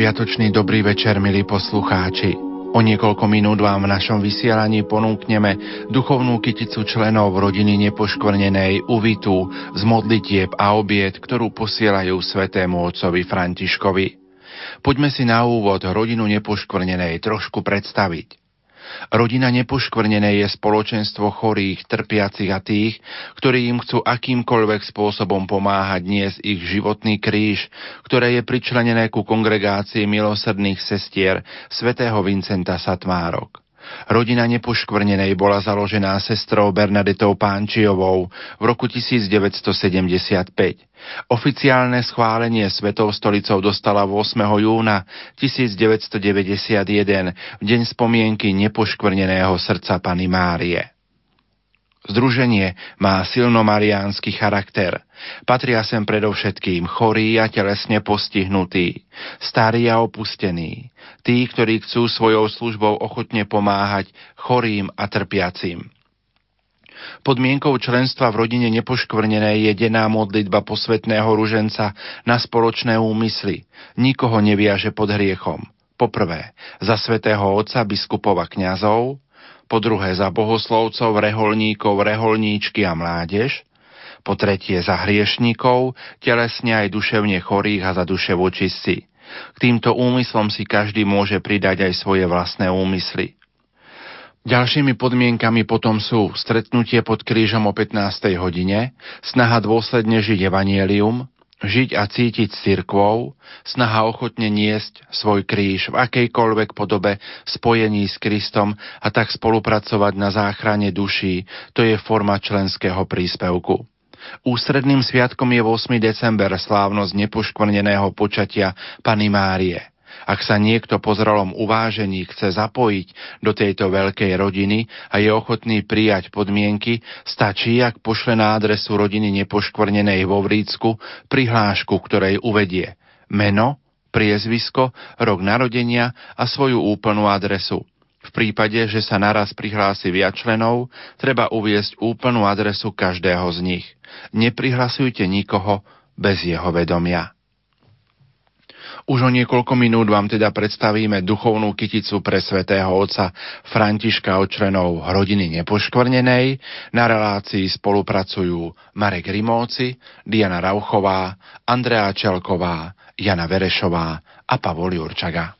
Sviatočný dobrý večer, milí poslucháči. O niekoľko minút vám v našom vysielaní ponúkneme duchovnú kyticu členov rodiny nepoškvrnenej Uvitu z modlitieb a obiet, ktorú posielajú svetému otcovi Františkovi. Poďme si na úvod rodinu nepoškvrnenej trošku predstaviť. Rodina nepoškvrnené je spoločenstvo chorých, trpiacich a tých, ktorí im chcú akýmkoľvek spôsobom pomáhať dnes ich životný kríž, ktoré je pričlenené ku kongregácii milosrdných sestier svätého Vincenta Satmárok. Rodina nepoškvrnenej bola založená sestrou Bernadetou Pánčiovou v roku 1975. Oficiálne schválenie Svetou stolicou dostala 8. júna 1991 v deň spomienky nepoškvrneného srdca Pany Márie. Združenie má silnomariánsky charakter. Patria sem predovšetkým chorí a telesne postihnutí, starí a opustení, tí, ktorí chcú svojou službou ochotne pomáhať chorým a trpiacim. Podmienkou členstva v rodine nepoškvrnenej je denná modlitba posvetného ruženca na spoločné úmysly. Nikoho neviaže pod hriechom. Poprvé, za svätého otca, biskupov a kňazov, po druhé za bohoslovcov, reholníkov, reholníčky a mládež, po tretie za hriešníkov, telesne aj duševne chorých a za duše vočistí. K týmto úmyslom si každý môže pridať aj svoje vlastné úmysly. Ďalšími podmienkami potom sú stretnutie pod krížom o 15. hodine, snaha dôsledne žiť evanielium, žiť a cítiť s cirkvou, snaha ochotne niesť svoj kríž v akejkoľvek podobe spojení s Kristom a tak spolupracovať na záchrane duší, to je forma členského príspevku. Ústredným sviatkom je 8. december slávnosť nepoškvrneného počatia Pany Márie. Ak sa niekto po zrelom uvážení chce zapojiť do tejto veľkej rodiny a je ochotný prijať podmienky, stačí, ak pošle na adresu rodiny nepoškvrnenej vo Vrícku prihlášku, ktorej uvedie meno, priezvisko, rok narodenia a svoju úplnú adresu. V prípade, že sa naraz prihlási viac členov, treba uviesť úplnú adresu každého z nich. Neprihlasujte nikoho bez jeho vedomia. Už o niekoľko minút vám teda predstavíme duchovnú kyticu pre svätého otca Františka od členov rodiny nepoškvrnenej. Na relácii spolupracujú Marek Rimóci, Diana Rauchová, Andrea Čelková, Jana Verešová a Pavol Jurčaga.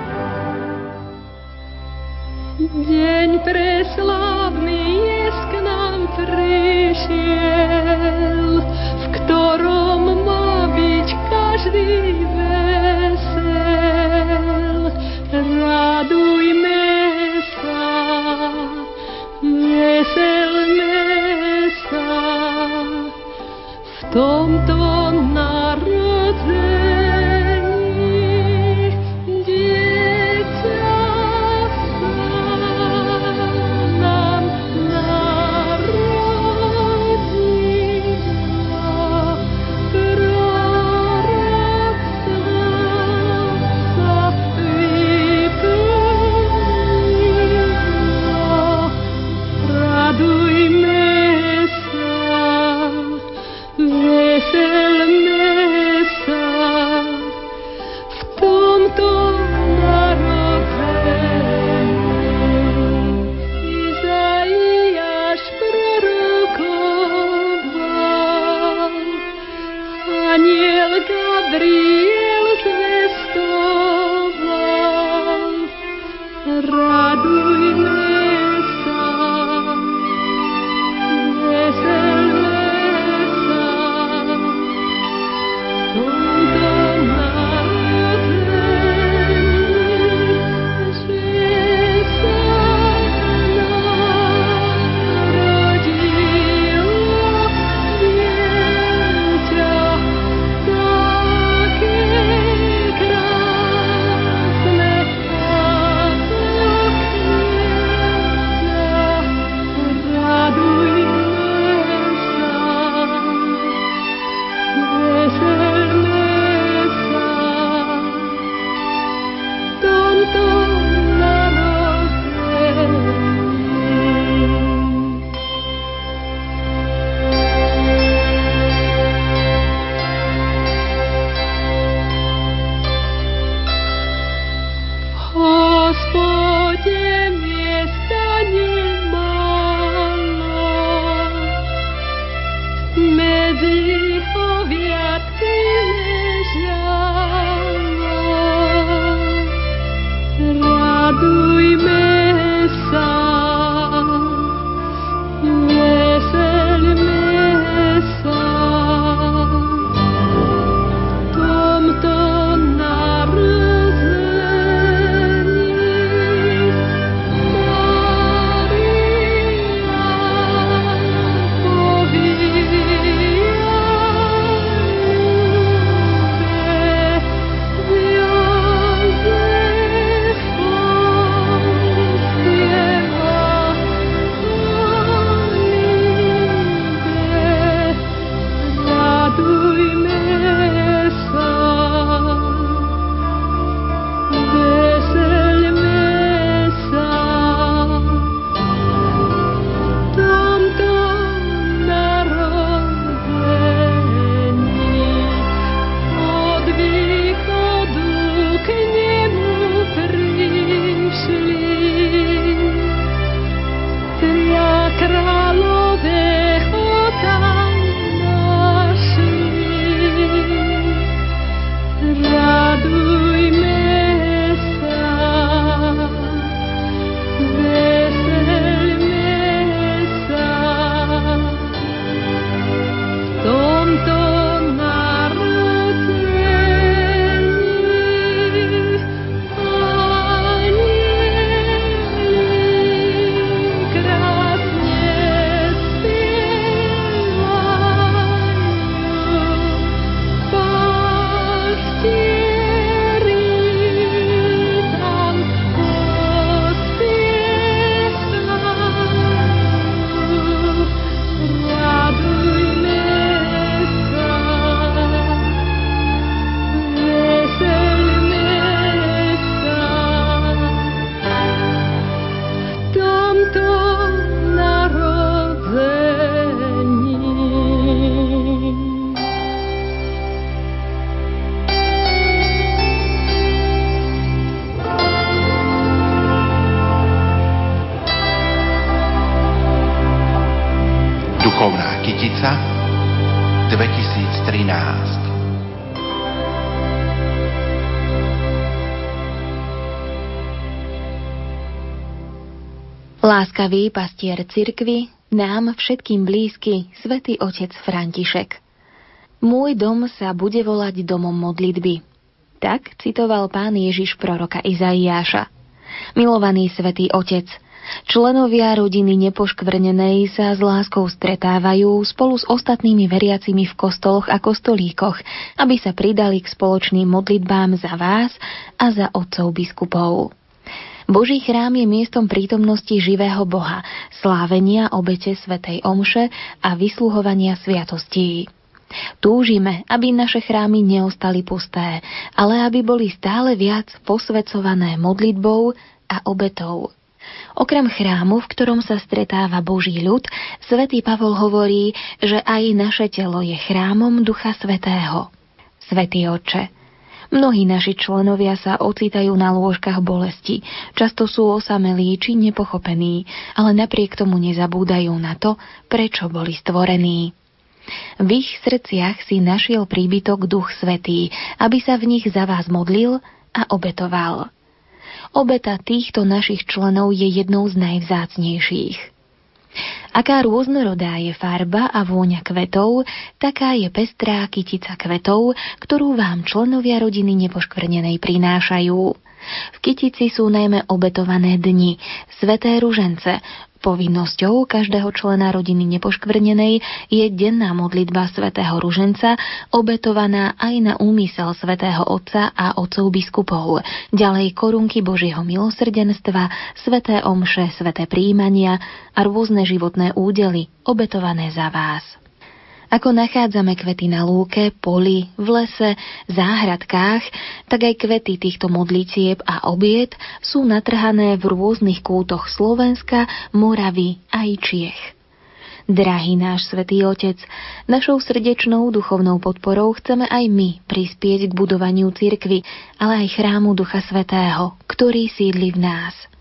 Deň preslávny je k nám prišiel, v ktorom má byť každý vesel. Radujme sa, veselme Láskavý pastier cirkvy, nám všetkým blízky, svätý otec František. Môj dom sa bude volať domom modlitby. Tak citoval pán Ježiš proroka Izaiáša. Milovaný svätý otec, členovia rodiny nepoškvrnenej sa s láskou stretávajú spolu s ostatnými veriacimi v kostoloch a kostolíkoch, aby sa pridali k spoločným modlitbám za vás a za otcov biskupov. Boží chrám je miestom prítomnosti živého Boha, slávenia obete Svetej Omše a vysluhovania sviatostí. Túžime, aby naše chrámy neostali pusté, ale aby boli stále viac posvecované modlitbou a obetou. Okrem chrámu, v ktorom sa stretáva Boží ľud, svätý Pavol hovorí, že aj naše telo je chrámom Ducha Svetého. Svetý oče, Mnohí naši členovia sa ocitajú na lôžkach bolesti, často sú osamelí či nepochopení, ale napriek tomu nezabúdajú na to, prečo boli stvorení. V ich srdciach si našiel príbytok Duch Svetý, aby sa v nich za vás modlil a obetoval. Obeta týchto našich členov je jednou z najvzácnejších. Aká rôznorodá je farba a vôňa kvetov, taká je pestrá kytica kvetov, ktorú vám členovia rodiny nepoškvrnenej prinášajú. V kytici sú najmä obetované dni, sveté ružence, Povinnosťou každého člena rodiny nepoškvrnenej je denná modlitba svätého Ruženca, obetovaná aj na úmysel svätého Otca a otcov biskupov, ďalej korunky Božieho milosrdenstva, sveté omše, sveté príjmania a rôzne životné údely, obetované za vás. Ako nachádzame kvety na lúke, poli, v lese, záhradkách, tak aj kvety týchto modlitieb a obiet sú natrhané v rôznych kútoch Slovenska, Moravy aj Čiech. Drahý náš svätý Otec, našou srdečnou duchovnou podporou chceme aj my prispieť k budovaniu cirkvy, ale aj chrámu Ducha Svetého, ktorý sídli v nás –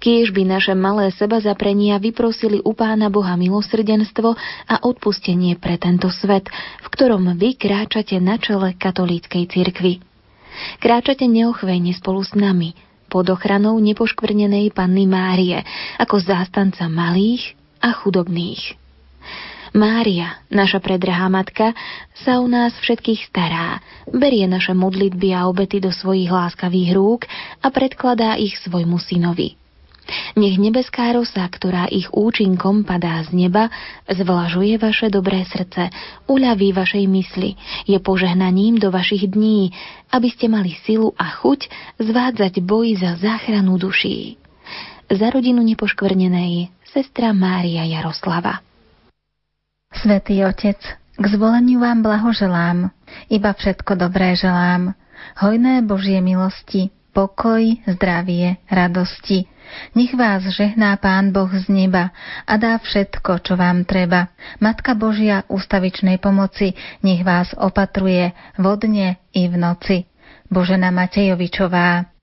Kiež by naše malé seba zaprenia vyprosili u Pána Boha milosrdenstvo a odpustenie pre tento svet, v ktorom vy kráčate na čele katolíckej cirkvi. Kráčate neochvejne spolu s nami, pod ochranou nepoškvrnenej Panny Márie, ako zástanca malých a chudobných. Mária, naša predrahá matka, sa u nás všetkých stará, berie naše modlitby a obety do svojich láskavých rúk a predkladá ich svojmu synovi. Nech nebeská rosa, ktorá ich účinkom padá z neba, zvlažuje vaše dobré srdce, uľaví vašej mysli, je požehnaním do vašich dní, aby ste mali silu a chuť zvádzať boj za záchranu duší. Za rodinu nepoškvrnenej sestra Mária Jaroslava. Svetý Otec, k zvoleniu vám blahoželám, iba všetko dobré želám, hojné Božie milosti, pokoj, zdravie, radosti, nech vás žehná Pán Boh z neba a dá všetko, čo vám treba. Matka Božia ústavičnej pomoci nech vás opatruje vodne i v noci. Božena Matejovičová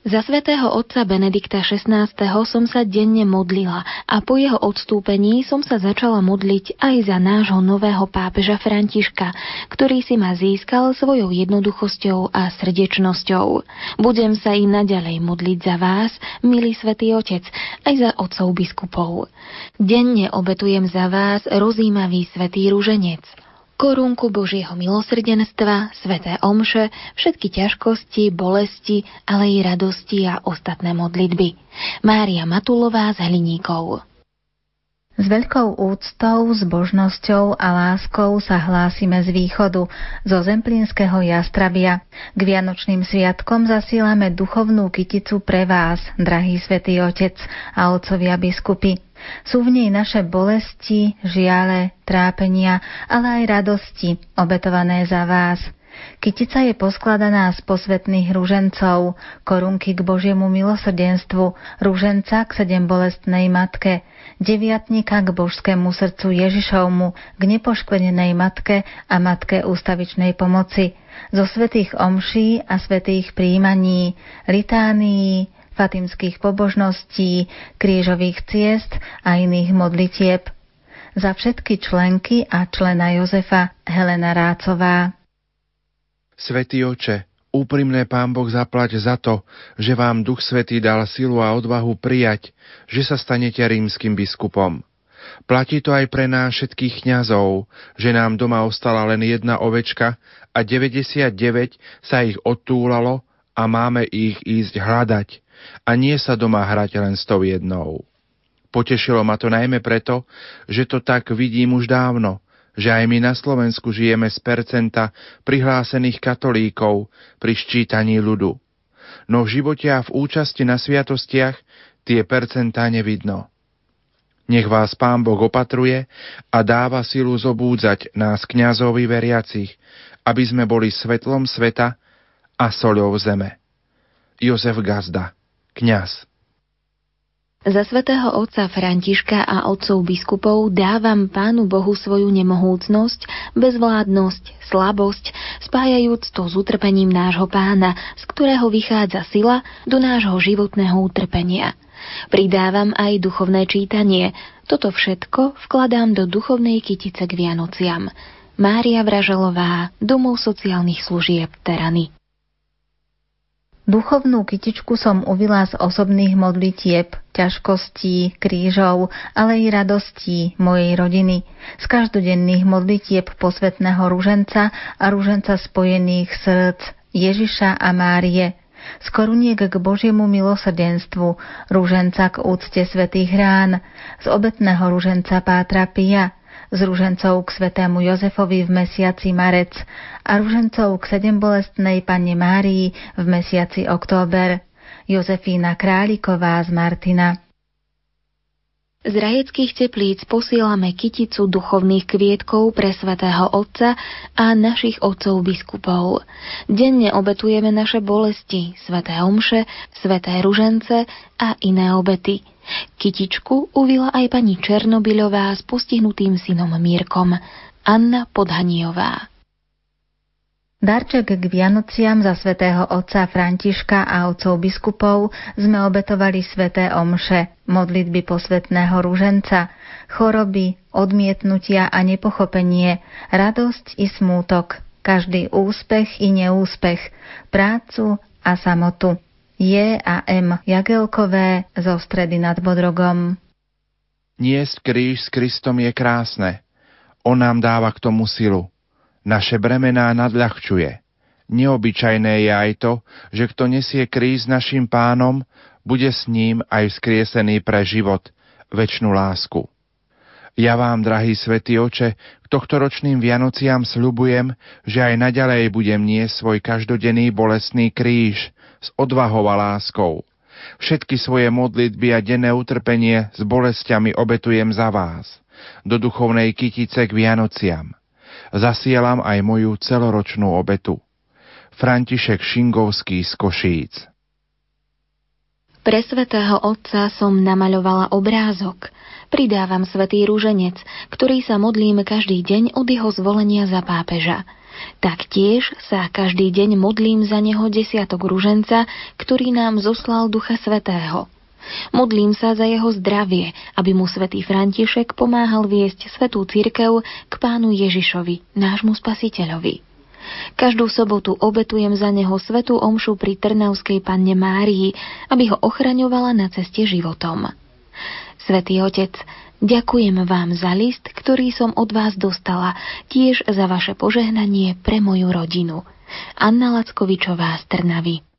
za svätého otca Benedikta XVI. som sa denne modlila a po jeho odstúpení som sa začala modliť aj za nášho nového pápeža Františka, ktorý si ma získal svojou jednoduchosťou a srdečnosťou. Budem sa i naďalej modliť za vás, milý svätý Otec, aj za otcov biskupov. Denne obetujem za vás rozímavý svätý ruženec korunku Božieho milosrdenstva, sveté omše, všetky ťažkosti, bolesti, ale i radosti a ostatné modlitby. Mária Matulová z Hliníkov. S veľkou úctou, zbožnosťou a láskou sa hlásime z východu, zo Zemplínskeho jastrabia. K Vianočným sviatkom zasílame duchovnú kyticu pre vás, drahý svätý Otec a otcovia biskupy. Sú v nej naše bolesti, žiale, trápenia, ale aj radosti, obetované za vás. Kytica je poskladaná z posvetných rúžencov, korunky k Božiemu milosrdenstvu, rúženca k sedem bolestnej matke, deviatnika k božskému srdcu Ježišovmu, k nepoškvenenej matke a matke ústavičnej pomoci, zo svetých omší a svetých príjmaní, litánií, fatimských pobožností, krížových ciest a iných modlitieb. Za všetky členky a člena Jozefa Helena Rácová. Svetý oče, úprimné Pán Boh zaplať za to, že vám Duch Svetý dal silu a odvahu prijať, že sa stanete rímským biskupom. Platí to aj pre nás všetkých kňazov, že nám doma ostala len jedna ovečka a 99 sa ich odtúlalo a máme ich ísť hľadať a nie sa doma hrať len s tou jednou. Potešilo ma to najmä preto, že to tak vidím už dávno, že aj my na Slovensku žijeme z percenta prihlásených katolíkov pri ščítaní ľudu. No v živote a v účasti na sviatostiach tie percentá nevidno. Nech vás Pán Boh opatruje a dáva silu zobúdzať nás kňazovi veriacich, aby sme boli svetlom sveta a soľou zeme. Jozef Gazda kňaz. Za svätého otca Františka a otcov biskupov dávam Pánu Bohu svoju nemohúcnosť, bezvládnosť, slabosť, spájajúc to s utrpením nášho pána, z ktorého vychádza sila do nášho životného utrpenia. Pridávam aj duchovné čítanie. Toto všetko vkladám do duchovnej kytice k Vianociam. Mária Vraželová, Domov sociálnych služieb Terany. Duchovnú kytičku som uvila z osobných modlitieb, ťažkostí, krížov, ale i radostí mojej rodiny, z každodenných modlitieb posvetného rúženca a rúženca spojených srdc Ježiša a Márie, z koruniek k Božiemu milosrdenstvu, rúženca k úcte svätých rán, z obetného rúženca Pátra Pia, z ružencov k svetému Jozefovi v mesiaci Marec a ružencov k sedembolestnej Panne Márii v mesiaci Október, Jozefína Králiková z Martina. Z rajeckých teplíc posielame kyticu duchovných kvietkov pre svätého Otca a našich otcov biskupov. Denne obetujeme naše bolesti, sväté omše, sväté ružence a iné obety. Kytičku uvila aj pani Černobyľová s postihnutým synom Mírkom, Anna Podhaniová. Darček k Vianociam za svätého otca Františka a otcov biskupov sme obetovali sveté omše, modlitby posvetného rúženca, choroby, odmietnutia a nepochopenie, radosť i smútok, každý úspech i neúspech, prácu a samotu. J a M Jagelkové zo stredy nad Bodrogom. Niesť kríž s Kristom je krásne. On nám dáva k tomu silu naše bremená nadľahčuje. Neobyčajné je aj to, že kto nesie kríz našim pánom, bude s ním aj vzkriesený pre život, väčšinu lásku. Ja vám, drahý svätý oče, k tohtoročným Vianociam sľubujem, že aj naďalej budem niesť svoj každodenný bolestný kríž s odvahou a láskou. Všetky svoje modlitby a denné utrpenie s bolestiami obetujem za vás, do duchovnej kytice k Vianociam zasielam aj moju celoročnú obetu. František Šingovský z Košíc Pre svetého Otca som namaľovala obrázok. Pridávam svetý rúženec, ktorý sa modlím každý deň od jeho zvolenia za pápeža. Taktiež sa každý deň modlím za neho desiatok ruženca, ktorý nám zoslal Ducha Svetého. Modlím sa za jeho zdravie, aby mu svätý František pomáhal viesť svetú církev k pánu Ježišovi, nášmu spasiteľovi. Každú sobotu obetujem za neho svetú omšu pri Trnavskej panne Márii, aby ho ochraňovala na ceste životom. Svetý Otec, ďakujem vám za list, ktorý som od vás dostala, tiež za vaše požehnanie pre moju rodinu. Anna Lackovičová z Trnavy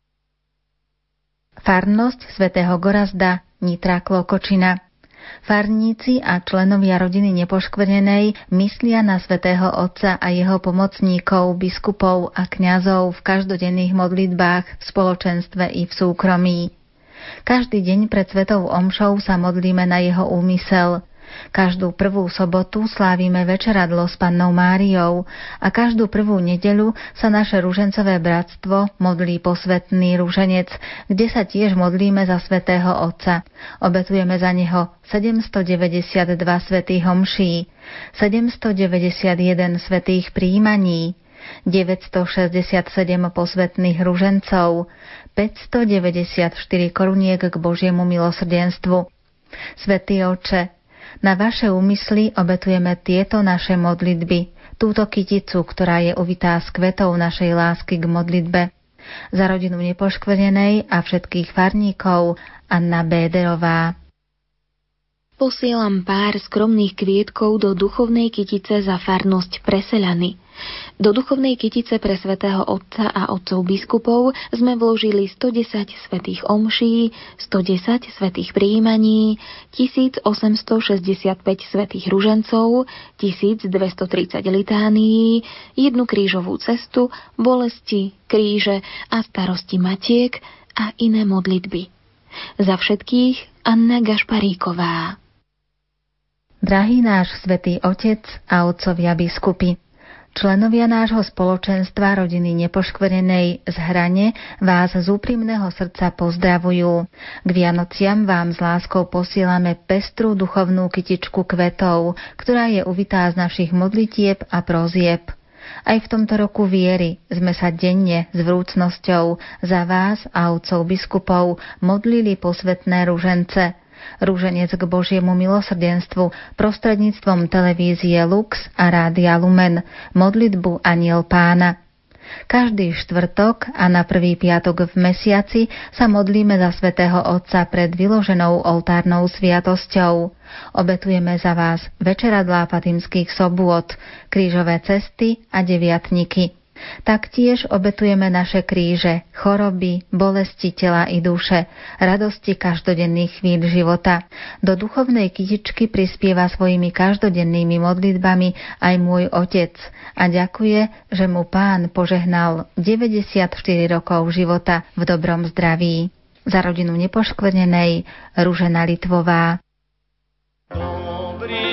Farnosť svätého Gorazda Nitra Klokočina. Farníci a členovia rodiny nepoškvrnenej myslia na svätého Otca a jeho pomocníkov, biskupov a kňazov v každodenných modlitbách v spoločenstve i v súkromí. Každý deň pred svetou omšou sa modlíme na jeho úmysel, Každú prvú sobotu slávime večeradlo s pannou Máriou a každú prvú nedeľu sa naše ružencové bratstvo modlí posvetný rúženec, kde sa tiež modlíme za svätého Otca. Obetujeme za neho 792 svetých homší, 791 svetých príjmaní, 967 posvetných ružencov, 594 koruniek k Božiemu milosrdenstvu. Svetý oče, na vaše úmysly obetujeme tieto naše modlitby, túto kyticu, ktorá je uvitá s kvetov našej lásky k modlitbe. Za rodinu nepoškvrnenej a všetkých farníkov Anna Béderová. Posielam pár skromných kvietkov do duchovnej kytice za farnosť preselany. Do duchovnej kytice pre svätého Otca a Otcov biskupov sme vložili 110 svetých omší, 110 svetých príjmaní, 1865 svetých ružencov, 1230 litánií, jednu krížovú cestu, bolesti, kríže a starosti matiek a iné modlitby. Za všetkých Anna Gašparíková. Drahý náš svätý Otec a otcovia biskupy, Členovia nášho spoločenstva rodiny nepoškvrnenej z hrane vás z úprimného srdca pozdravujú. K Vianociam vám s láskou posílame pestrú duchovnú kytičku kvetov, ktorá je uvitá z našich modlitieb a prozieb. Aj v tomto roku viery sme sa denne s vrúcnosťou za vás a otcov biskupov modlili posvetné ružence – rúženec k Božiemu milosrdenstvu prostredníctvom televízie Lux a Rádia Lumen, modlitbu Aniel Pána. Každý štvrtok a na prvý piatok v mesiaci sa modlíme za svätého Otca pred vyloženou oltárnou sviatosťou. Obetujeme za vás večeradlá fatimských sobôd, krížové cesty a deviatniky. Taktiež obetujeme naše kríže, choroby, bolesti tela i duše, radosti každodenných chvíľ života. Do duchovnej kytičky prispieva svojimi každodennými modlitbami aj môj otec a ďakuje, že mu pán požehnal 94 rokov života v dobrom zdraví. Za rodinu nepoškvrnenej Ružena Litvová. Počkajte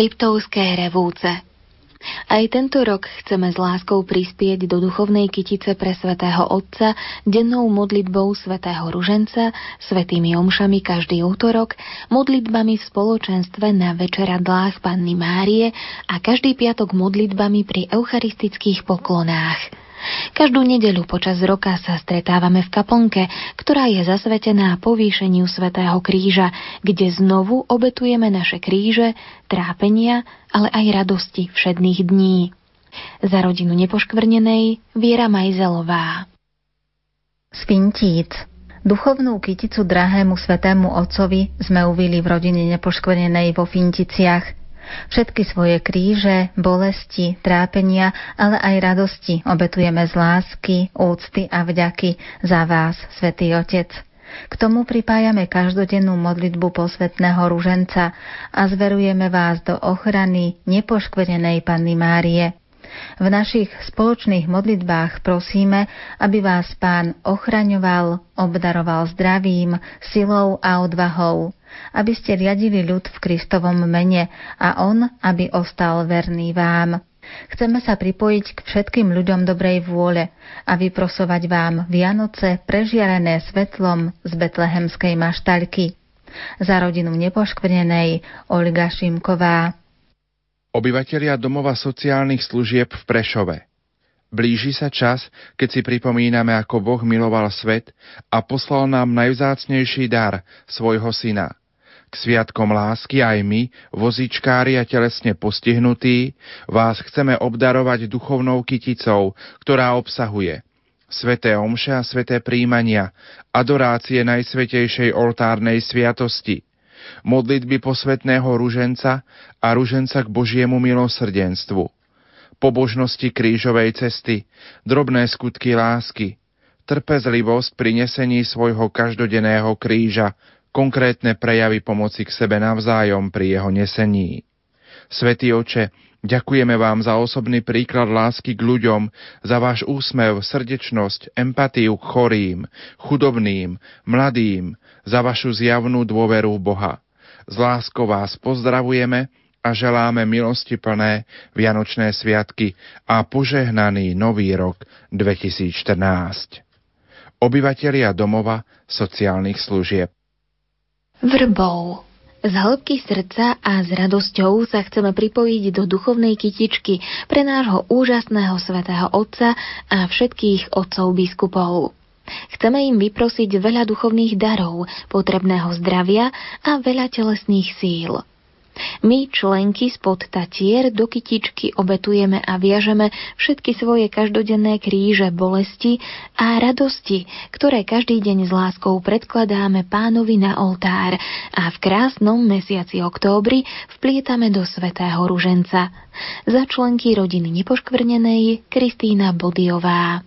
Liptovské revúce aj tento rok chceme s láskou prispieť do duchovnej kytice pre svätého Otca dennou modlitbou svätého Ruženca, svätými omšami každý útorok, modlitbami v spoločenstve na večeradlách Panny Márie a každý piatok modlitbami pri eucharistických poklonách. Každú nedeľu počas roka sa stretávame v kaplnke, ktorá je zasvetená povýšeniu svätého Kríža, kde znovu obetujeme naše kríže, trápenia, ale aj radosti všedných dní. Za rodinu nepoškvrnenej Viera Majzelová. Svintíc Duchovnú kyticu drahému svetému otcovi sme uvili v rodine nepoškvrnenej vo Finticiach – Všetky svoje kríže, bolesti, trápenia, ale aj radosti obetujeme z lásky, úcty a vďaky za vás, Svetý Otec. K tomu pripájame každodennú modlitbu posvetného ruženca a zverujeme vás do ochrany nepoškvenenej Panny Márie. V našich spoločných modlitbách prosíme, aby vás Pán ochraňoval, obdaroval zdravím, silou a odvahou, aby ste riadili ľud v Kristovom mene a On, aby ostal verný vám. Chceme sa pripojiť k všetkým ľuďom dobrej vôle a vyprosovať vám Vianoce prežiarené svetlom z betlehemskej maštaľky. Za rodinu nepoškvrnenej Olga Šimková. Obyvatelia domova sociálnych služieb v Prešove. Blíži sa čas, keď si pripomíname, ako Boh miloval svet a poslal nám najvzácnejší dar, svojho syna. K sviatkom lásky aj my, vozičkári a telesne postihnutí, vás chceme obdarovať duchovnou kyticou, ktorá obsahuje sveté omše a sveté príjmania, adorácie najsvetejšej oltárnej sviatosti – modlitby posvetného ruženca a ruženca k Božiemu milosrdenstvu, pobožnosti krížovej cesty, drobné skutky lásky, trpezlivosť pri nesení svojho každodenného kríža, konkrétne prejavy pomoci k sebe navzájom pri jeho nesení. Svetý oče, ďakujeme vám za osobný príklad lásky k ľuďom, za váš úsmev, srdečnosť, empatiu k chorým, chudobným, mladým, za vašu zjavnú dôveru Boha. Z láskou vás pozdravujeme a želáme milosti plné Vianočné sviatky a požehnaný nový rok 2014. Obyvatelia domova sociálnych služieb. Vrbou z hĺbky srdca a s radosťou sa chceme pripojiť do duchovnej kytičky pre nášho úžasného svätého Otca a všetkých otcov biskupov. Chceme im vyprosiť veľa duchovných darov, potrebného zdravia a veľa telesných síl. My, členky spod Tatier, do kytičky obetujeme a viažeme všetky svoje každodenné kríže bolesti a radosti, ktoré každý deň s láskou predkladáme pánovi na oltár a v krásnom mesiaci októbri vplietame do svetého ruženca. Za členky rodiny nepoškvrnenej Kristýna Bodiová.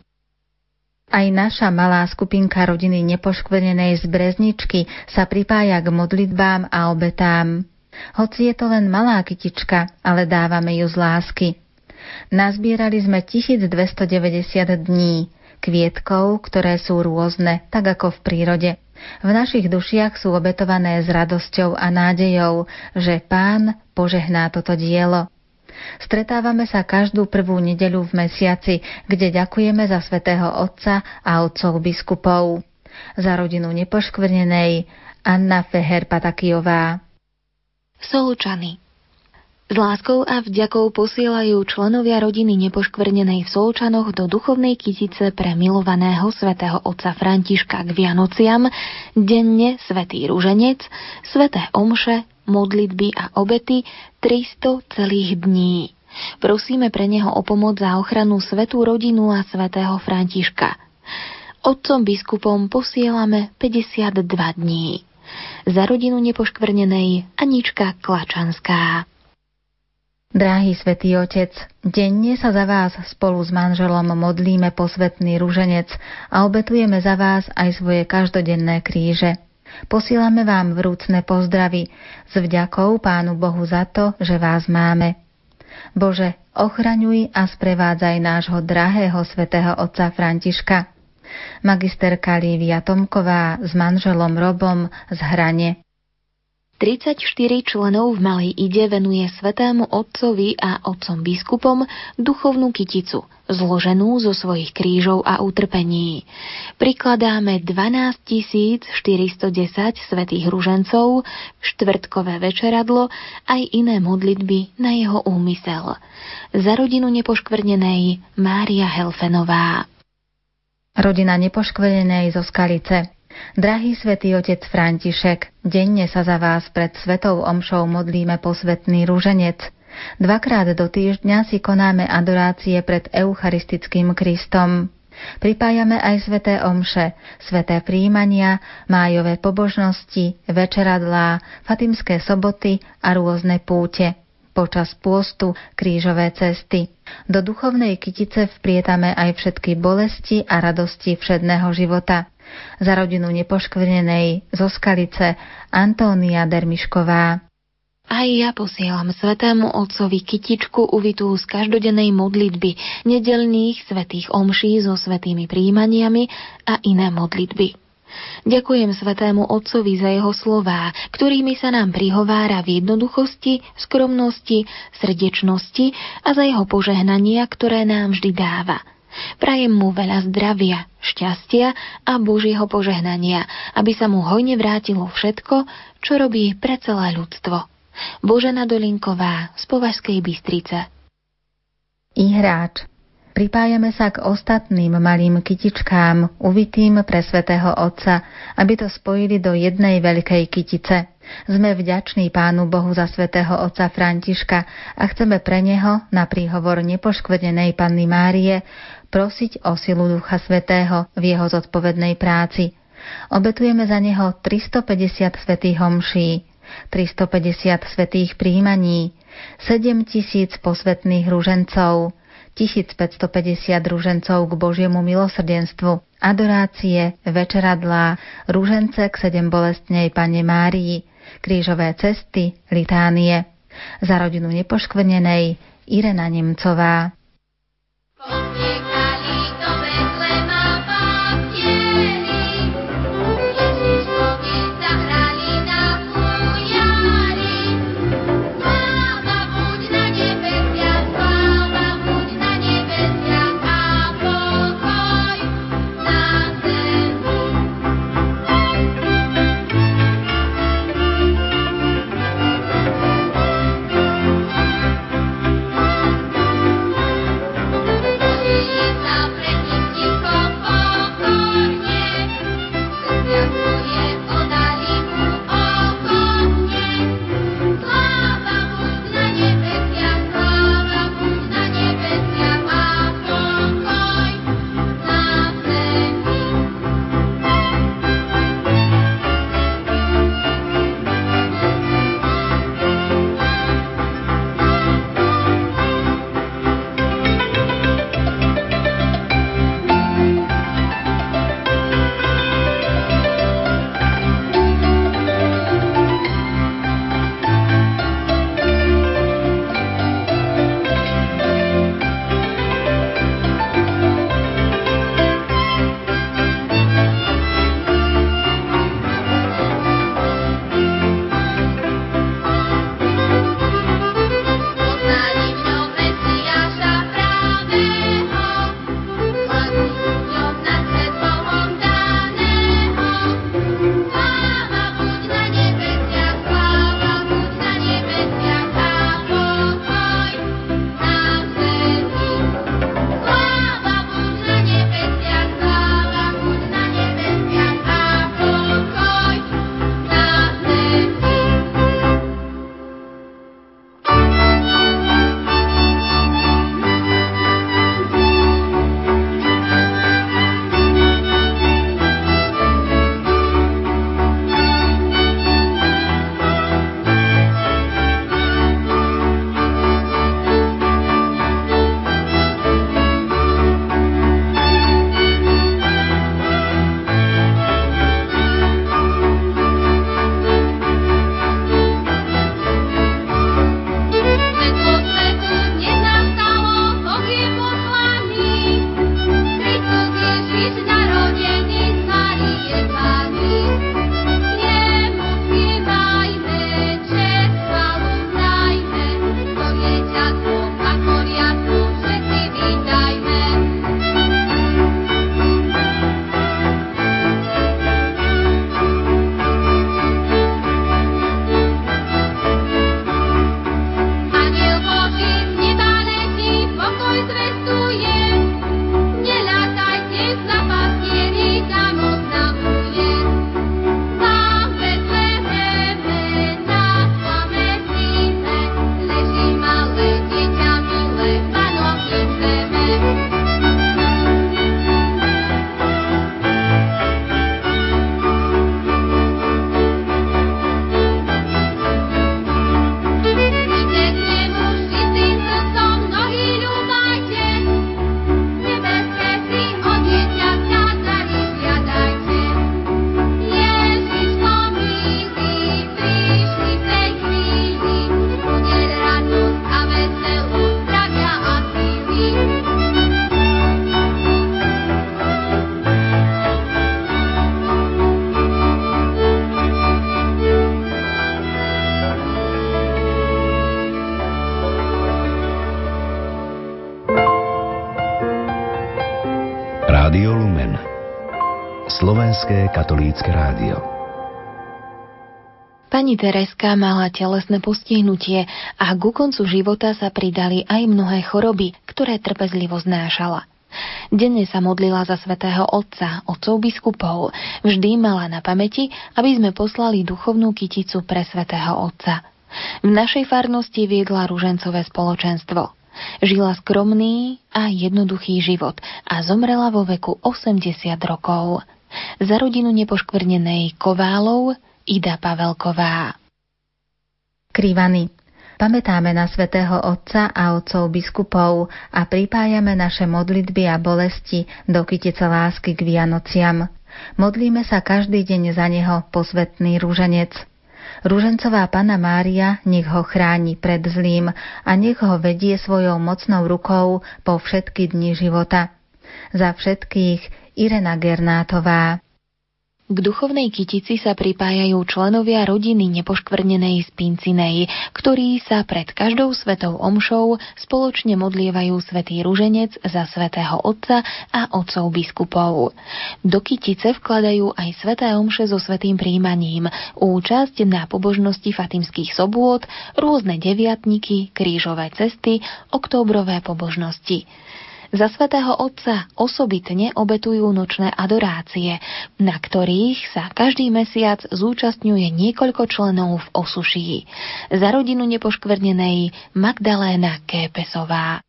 Aj naša malá skupinka rodiny nepoškvrnenej z Brezničky sa pripája k modlitbám a obetám. Hoci je to len malá kytička, ale dávame ju z lásky. Nazbierali sme 1290 dní, kvietkov, ktoré sú rôzne, tak ako v prírode. V našich dušiach sú obetované s radosťou a nádejou, že Pán požehná toto dielo. Stretávame sa každú prvú nedeľu v mesiaci, kde ďakujeme za svätého Otca a otcov biskupov. Za rodinu nepoškvrnenej Anna Feher Patakijová. Solčany s láskou a vďakou posielajú členovia rodiny nepoškvrnenej v Solčanoch do duchovnej kytice pre milovaného svätého otca Františka k Vianociam denne svätý Ruženec, sväté Omše, modlitby a obety 300 celých dní. Prosíme pre neho o pomoc za ochranu svetú rodinu a svätého Františka. Otcom biskupom posielame 52 dní. Za rodinu nepoškvrnenej Anička Klačanská. Dráhy svätý Otec, denne sa za vás spolu s manželom modlíme posvetný ruženec a obetujeme za vás aj svoje každodenné kríže. Posílame vám vrúcne pozdravy s vďakou Pánu Bohu za to, že vás máme. Bože, ochraňuj a sprevádzaj nášho drahého svätého otca Františka. Magisterka Lívia Tomková s manželom Robom z Hrane. 34 členov v Malej Ide venuje svetému otcovi a otcom biskupom duchovnú kyticu, zloženú zo svojich krížov a utrpení. Prikladáme 12 410 svetých ružencov, štvrtkové večeradlo aj iné modlitby na jeho úmysel. Za rodinu nepoškvrnenej Mária Helfenová. Rodina nepoškvrnenej zo Skalice Drahý svätý otec František, denne sa za vás pred svetou omšou modlíme posvetný rúženec. Dvakrát do týždňa si konáme adorácie pred Eucharistickým Kristom. Pripájame aj sveté omše, sveté príjmania, májové pobožnosti, večeradlá, fatimské soboty a rôzne púte. Počas pôstu krížové cesty. Do duchovnej kytice vprietame aj všetky bolesti a radosti všedného života za rodinu nepoškvrnenej zo Skalice Antónia Dermišková. Aj ja posielam svetému otcovi kytičku uvitú z každodennej modlitby, nedelných svetých omší so svetými príjmaniami a iné modlitby. Ďakujem svetému Otcovi za jeho slová, ktorými sa nám prihovára v jednoduchosti, skromnosti, srdečnosti a za jeho požehnania, ktoré nám vždy dáva – Prajem mu veľa zdravia, šťastia a Božieho požehnania, aby sa mu hojne vrátilo všetko, čo robí pre celé ľudstvo. Božena Dolinková z Považskej Bystrice. Ihráč Pripájame sa k ostatným malým kytičkám, uvitým pre svätého Otca, aby to spojili do jednej veľkej kytice. Sme vďační Pánu Bohu za svätého Otca Františka a chceme pre neho, na príhovor nepoškvedenej Panny Márie, prosiť o silu Ducha Svetého v jeho zodpovednej práci. Obetujeme za neho 350 svetých homší, 350 svetých príjmaní, 7 tisíc posvetných rúžencov, 1550 rúžencov k Božiemu milosrdenstvu, adorácie, večeradlá, rúžence k sedem bolestnej Pane Márii, krížové cesty, litánie. Za rodinu nepoškvrnenej Irena Nemcová. Rádio Pani Tereska mala telesné postihnutie a ku koncu života sa pridali aj mnohé choroby, ktoré trpezlivo znášala. Denne sa modlila za svätého Otca, otcov biskupov. Vždy mala na pamäti, aby sme poslali duchovnú kyticu pre svätého Otca. V našej farnosti viedla ružencové spoločenstvo. Žila skromný a jednoduchý život a zomrela vo veku 80 rokov. Za rodinu nepoškvrnenej Koválov Ida Pavelková. Krývany. Pamätáme na svätého Otca a otcov biskupov a pripájame naše modlitby a bolesti do kytice lásky k Vianociam. Modlíme sa každý deň za neho posvetný rúženec. Rúžencová Pana Mária nech ho chráni pred zlým a nech ho vedie svojou mocnou rukou po všetky dni života. Za všetkých Irena Gernátová. K duchovnej kytici sa pripájajú členovia rodiny nepoškvrnenej Spincinej, ktorí sa pred každou svetou omšou spoločne modlievajú svätý ruženec za svätého Otca a otcov biskupov. Do kytice vkladajú aj sveté omše so svetým príjmaním, účasť na pobožnosti fatimských sobôt, rôzne deviatniky, krížové cesty, októbrové pobožnosti. Za svätého Otca osobitne obetujú nočné adorácie, na ktorých sa každý mesiac zúčastňuje niekoľko členov v Osušii. Za rodinu nepoškvrnenej Magdaléna Képesová.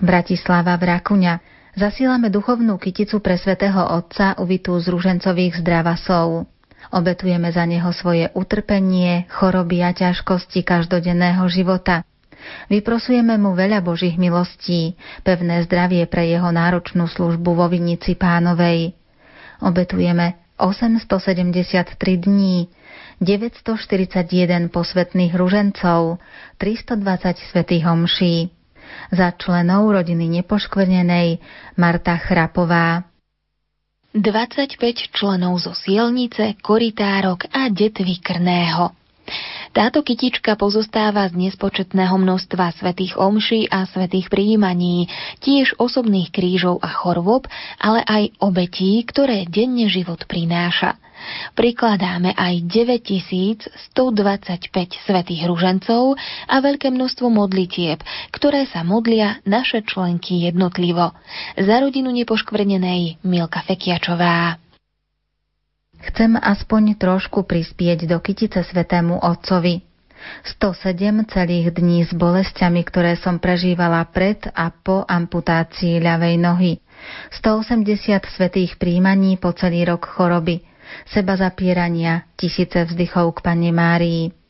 Bratislava Vrakuňa. Zasílame duchovnú kyticu pre svätého Otca uvitú z ružencových zdravasov. Obetujeme za neho svoje utrpenie, choroby a ťažkosti každodenného života – Vyprosujeme mu veľa Božích milostí, pevné zdravie pre jeho náročnú službu vo Vinici pánovej. Obetujeme 873 dní, 941 posvetných ružencov, 320 svetých homší. Za členov rodiny nepoškvrnenej Marta Chrapová. 25 členov zo Sielnice, Koritárok a Detvy Krného. Táto kytička pozostáva z nespočetného množstva svetých omší a svetých príjmaní, tiež osobných krížov a chorôb, ale aj obetí, ktoré denne život prináša. Prikladáme aj 9125 svetých ružencov a veľké množstvo modlitieb, ktoré sa modlia naše členky jednotlivo. Za rodinu nepoškvrnenej Milka Fekiačová. Chcem aspoň trošku prispieť do kytice svetému Otcovi. 107 celých dní s bolestiami, ktoré som prežívala pred a po amputácii ľavej nohy. 180 svetých príjmaní po celý rok choroby. Seba zapierania, tisíce vzdychov k Pane Márii.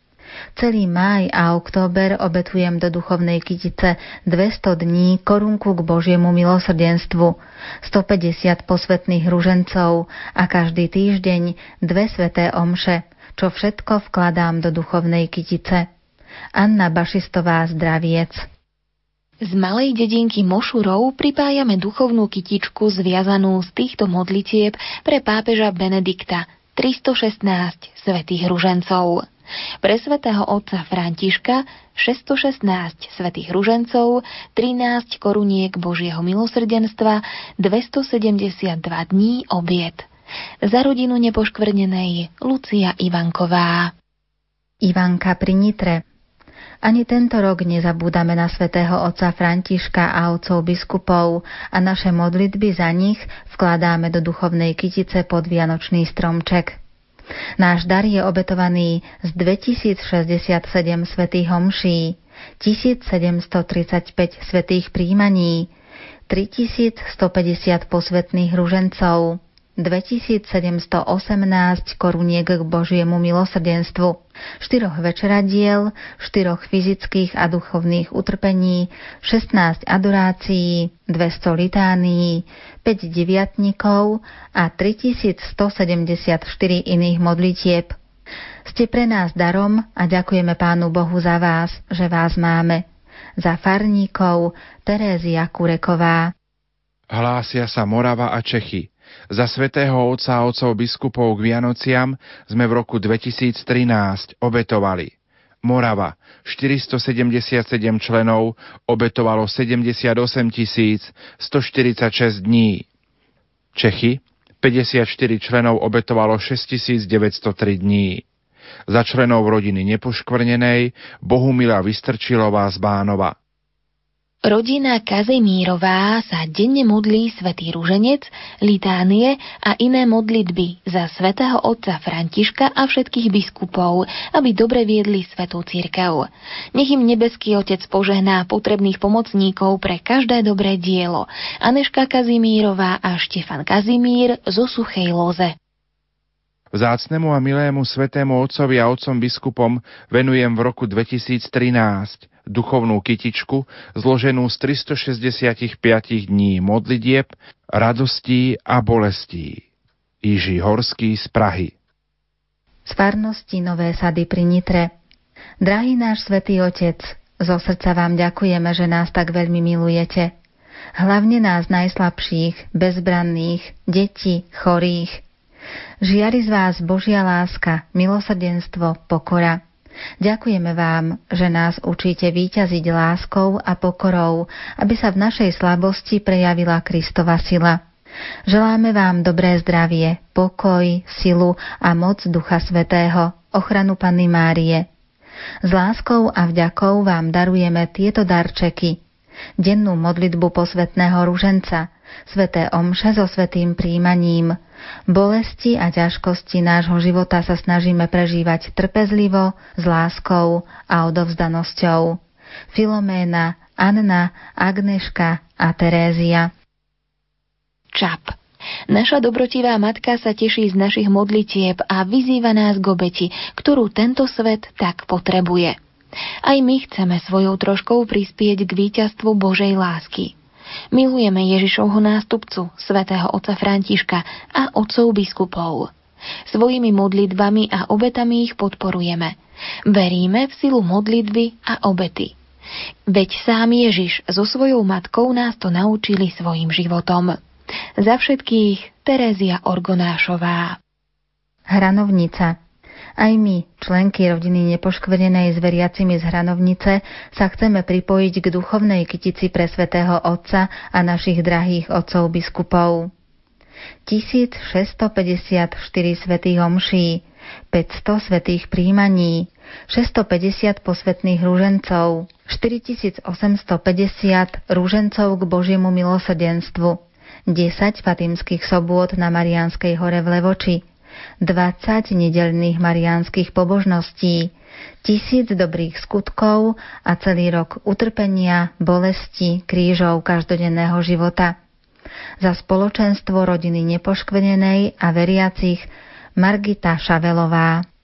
Celý máj a október obetujem do duchovnej kytice 200 dní korunku k Božiemu milosrdenstvu, 150 posvetných ružencov a každý týždeň dve sveté omše, čo všetko vkladám do duchovnej kytice. Anna Bašistová Zdraviec z malej dedinky Mošurov pripájame duchovnú kytičku zviazanú z týchto modlitieb pre pápeža Benedikta 316 svetých ružencov. Pre svätého otca Františka 616 svätých ružencov, 13 koruniek Božieho milosrdenstva, 272 dní obiet. Za rodinu nepoškvrnenej Lucia Ivanková. Ivanka pri Nitre ani tento rok nezabúdame na svätého otca Františka a otcov biskupov a naše modlitby za nich vkladáme do duchovnej kytice pod Vianočný stromček. Náš dar je obetovaný z 2067 svetých homší, 1735 svetých príjmaní, 3150 posvetných ružencov, 2718 koruniek k Božiemu milosrdenstvu, štyroch večeradiel, štyroch fyzických a duchovných utrpení, 16 adorácií, 200 litánií, 5 deviatnikov a 3174 iných modlitieb. Ste pre nás darom a ďakujeme Pánu Bohu za vás, že vás máme. Za farníkov Terézia Kureková. Hlásia sa Morava a Čechy. Za svätého Otca a otcov biskupov k Vianociam sme v roku 2013 obetovali Morava 477 členov obetovalo 78 146 dní. Čechy 54 členov obetovalo 6903 dní. Za členov rodiny nepoškvrnenej Bohumila Vystrčilová z Bánova. Rodina Kazimírová sa denne modlí svätý Ruženec, litánie a iné modlitby za svätého otca Františka a všetkých biskupov, aby dobre viedli svetú církev. Nech im nebeský otec požehná potrebných pomocníkov pre každé dobré dielo. Aneška Kazimírová a Štefan Kazimír zo Suchej Loze. Vzácnemu a milému svetému otcovi a otcom biskupom venujem v roku 2013 duchovnú kytičku zloženú z 365 dní modlitieb, radostí a bolestí. Jiži Horský z Prahy Z farnosti Nové sady pri Nitre Drahý náš svätý Otec, zo srdca vám ďakujeme, že nás tak veľmi milujete. Hlavne nás najslabších, bezbranných, detí, chorých. Žiari z vás Božia láska, milosrdenstvo, pokora. Ďakujeme vám, že nás učíte výťaziť láskou a pokorou, aby sa v našej slabosti prejavila Kristova sila. Želáme vám dobré zdravie, pokoj, silu a moc Ducha Svetého, ochranu Panny Márie. S láskou a vďakou vám darujeme tieto darčeky. Dennú modlitbu posvetného ruženca, sveté omše so svetým príjmaním, Bolesti a ťažkosti nášho života sa snažíme prežívať trpezlivo, s láskou a odovzdanosťou. Filoména, Anna, Agneška a Terézia. Čap. Naša dobrotivá matka sa teší z našich modlitieb a vyzýva nás k obeti, ktorú tento svet tak potrebuje. Aj my chceme svojou troškou prispieť k víťazstvu Božej lásky. Milujeme Ježišovho nástupcu, svätého otca Františka a otcov biskupov. Svojimi modlitbami a obetami ich podporujeme. Veríme v silu modlitby a obety. Veď sám Ježiš so svojou matkou nás to naučili svojim životom. Za všetkých Terézia Orgonášová. Hranovnica aj my, členky rodiny nepoškvrnenej s veriacimi z Hranovnice, sa chceme pripojiť k duchovnej kytici pre svätého Otca a našich drahých otcov biskupov. 1654 svätých omší, 500 svätých príjmaní, 650 posvetných rúžencov, 4850 rúžencov k Božiemu milosrdenstvu, 10 fatimských sobôt na Marianskej hore v Levoči, 20 nedelných mariánskych pobožností, tisíc dobrých skutkov a celý rok utrpenia, bolesti, krížov každodenného života. Za spoločenstvo rodiny nepoškvenenej a veriacich Margita Šavelová.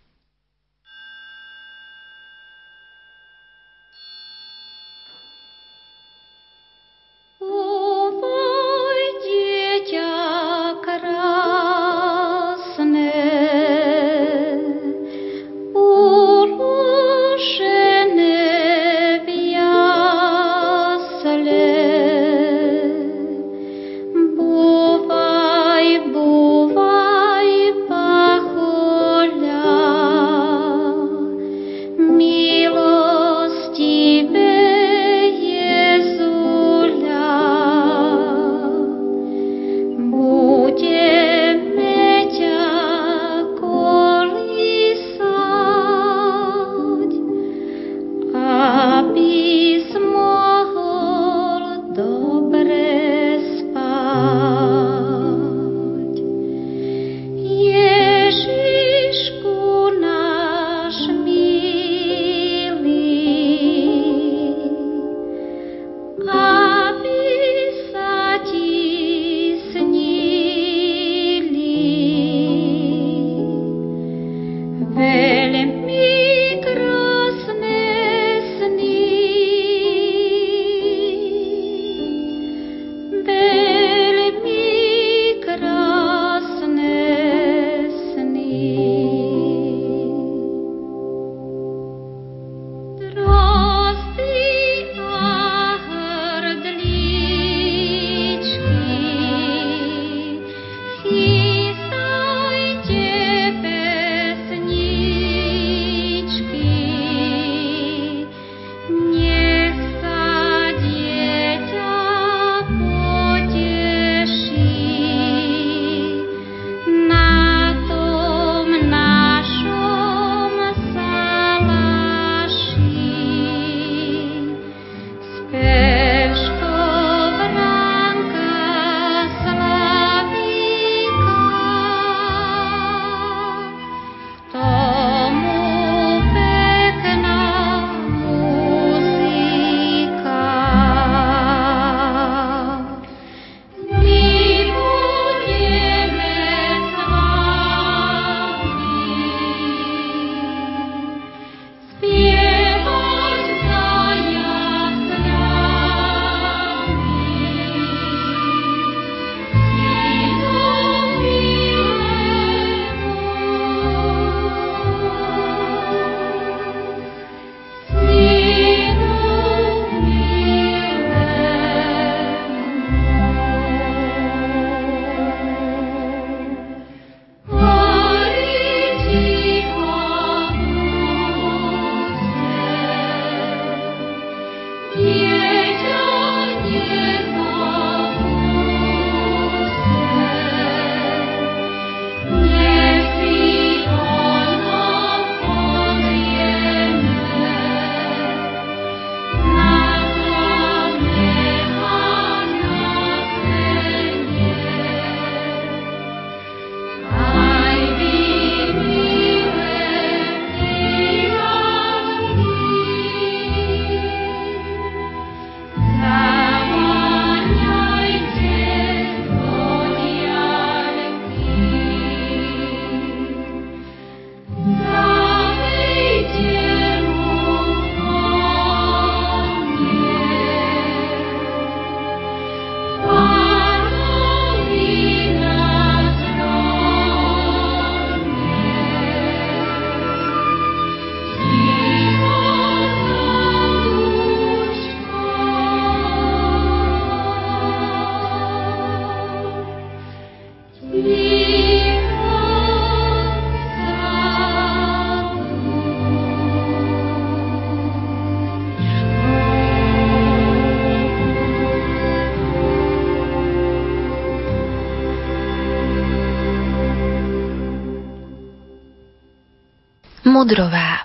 Mudrová.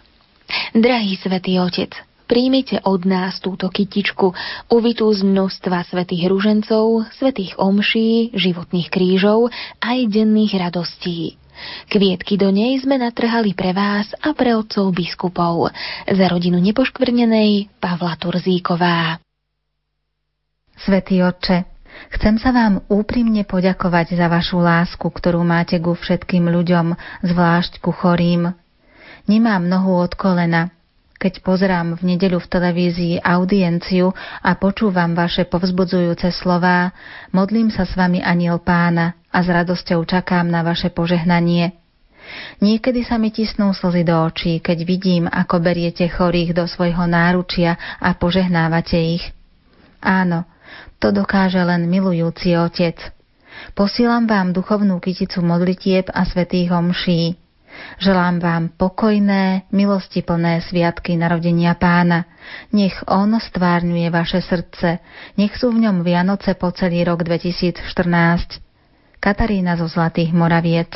Drahý svätý Otec, príjmite od nás túto kytičku, uvitú z množstva svätých ružencov, svätých omší, životných krížov aj denných radostí. Kvietky do nej sme natrhali pre vás a pre otcov biskupov. Za rodinu nepoškvrnenej Pavla Turzíková. Svetý Otče, chcem sa vám úprimne poďakovať za vašu lásku, ktorú máte ku všetkým ľuďom, zvlášť ku chorým. Nemám nohu od kolena, keď pozerám v nedeľu v televízii audienciu a počúvam vaše povzbudzujúce slová, modlím sa s vami aniel pána a s radosťou čakám na vaše požehnanie. Niekedy sa mi tisnú slzy do očí, keď vidím, ako beriete chorých do svojho náručia a požehnávate ich. Áno, to dokáže len milujúci otec. Posielam vám duchovnú kyticu modlitieb a svetých homší. Želám vám pokojné, milostiplné sviatky narodenia pána. Nech on stvárňuje vaše srdce. Nech sú v ňom Vianoce po celý rok 2014. Katarína zo Zlatých Moraviec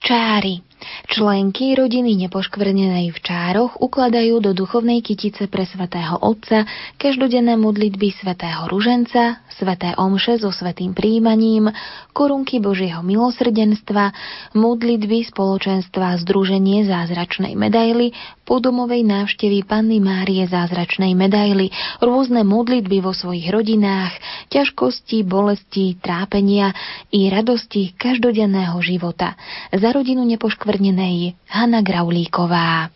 Čári Členky rodiny nepoškvrnenej v čároch ukladajú do duchovnej kytice pre svätého Otca každodenné modlitby svätého Ruženca, sväté omše so svetým príjmaním, korunky Božieho milosrdenstva, modlitby spoločenstva Združenie zázračnej medaily, podomovej návštevy Panny Márie zázračnej medaily, rôzne modlitby vo svojich rodinách, ťažkosti, bolesti, trápenia i radosti každodenného života. Za rodinu nepoškvrnenej Hanna Graulíková.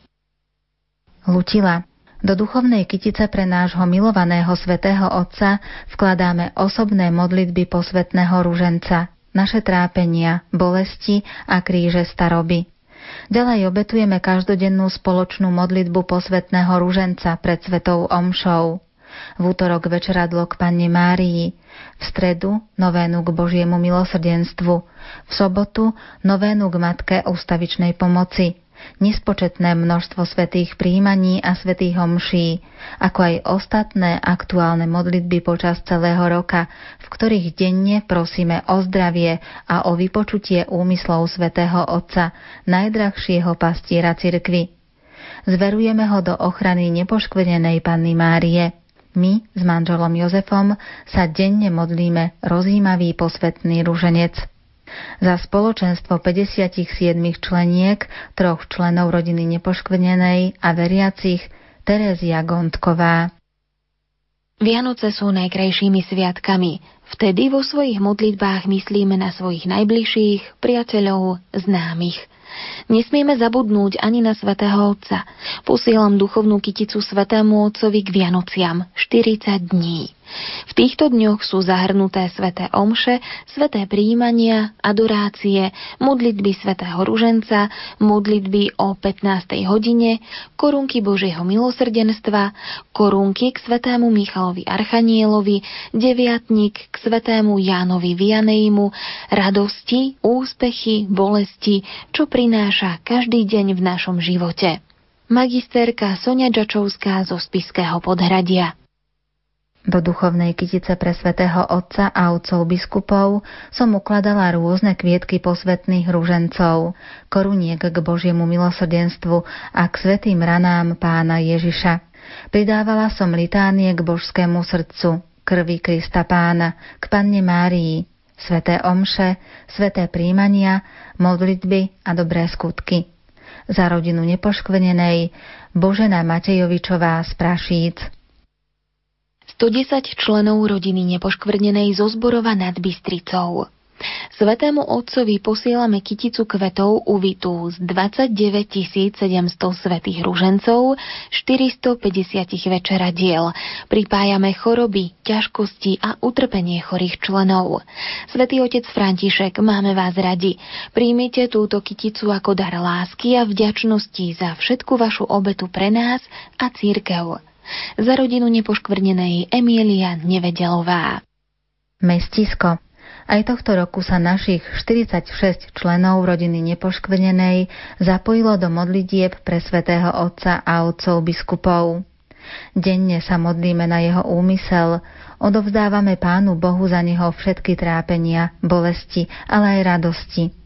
Lutila. Do duchovnej kytice pre nášho milovaného svätého Otca vkladáme osobné modlitby posvetného ruženca, naše trápenia, bolesti a kríže staroby. Ďalej obetujeme každodennú spoločnú modlitbu posvetného ruženca pred svetou omšou. V útorok večeradlo k Panne Márii, v stredu novénu k Božiemu milosrdenstvu, v sobotu novénu k Matke ústavičnej pomoci, nespočetné množstvo svetých príjmaní a svetých homší, ako aj ostatné aktuálne modlitby počas celého roka, v ktorých denne prosíme o zdravie a o vypočutie úmyslov svätého Otca, najdrahšieho pastiera cirkvy. Zverujeme ho do ochrany nepoškvrnenej Panny Márie. My s manželom Jozefom sa denne modlíme rozímavý posvetný ruženec. Za spoločenstvo 57 členiek, troch členov rodiny nepoškvrnenej a veriacich Terézia Gontková. Vianoce sú najkrajšími sviatkami. Vtedy vo svojich modlitbách myslíme na svojich najbližších, priateľov, známych – Nesmieme zabudnúť ani na svätého Otca. Posielam duchovnú kyticu svätému Otcovi k Vianociam 40 dní. V týchto dňoch sú zahrnuté sveté omše, sveté príjmania, adorácie, modlitby svätého Ruženca, modlitby o 15. hodine, korunky Božieho milosrdenstva, korunky k svetému Michalovi Archanielovi, deviatnik k svetému Jánovi Vianejmu, radosti, úspechy, bolesti, čo prináša každý deň v našom živote. Magisterka Sonia Čačovská zo Spiského podhradia. Do duchovnej kytice pre svätého Otca a otcov biskupov som ukladala rôzne kvietky posvetných ružencov, koruniek k Božiemu milosrdenstvu a k svetým ranám pána Ježiša. Pridávala som litánie k božskému srdcu, krvi Krista pána, k Panne Márii, sveté omše, sveté príjmania, modlitby a dobré skutky. Za rodinu nepoškvenenej Božena Matejovičová z Prašíc. 110 členov rodiny nepoškvrnenej zo Zborova nad Bystricou. Svetému otcovi posielame kyticu kvetov uvitú z 29 700 svetých ružencov, 450 večeradiel. Pripájame choroby, ťažkosti a utrpenie chorých členov. Svetý otec František, máme vás radi. Príjmite túto kyticu ako dar lásky a vďačnosti za všetku vašu obetu pre nás a církev. Za rodinu nepoškvrnenej Emília Nevedelová. Mestisko. Aj tohto roku sa našich 46 členov rodiny nepoškvrnenej zapojilo do modlitieb pre svätého Otca a otcov biskupov. Denne sa modlíme na jeho úmysel, odovzdávame Pánu Bohu za neho všetky trápenia, bolesti, ale aj radosti.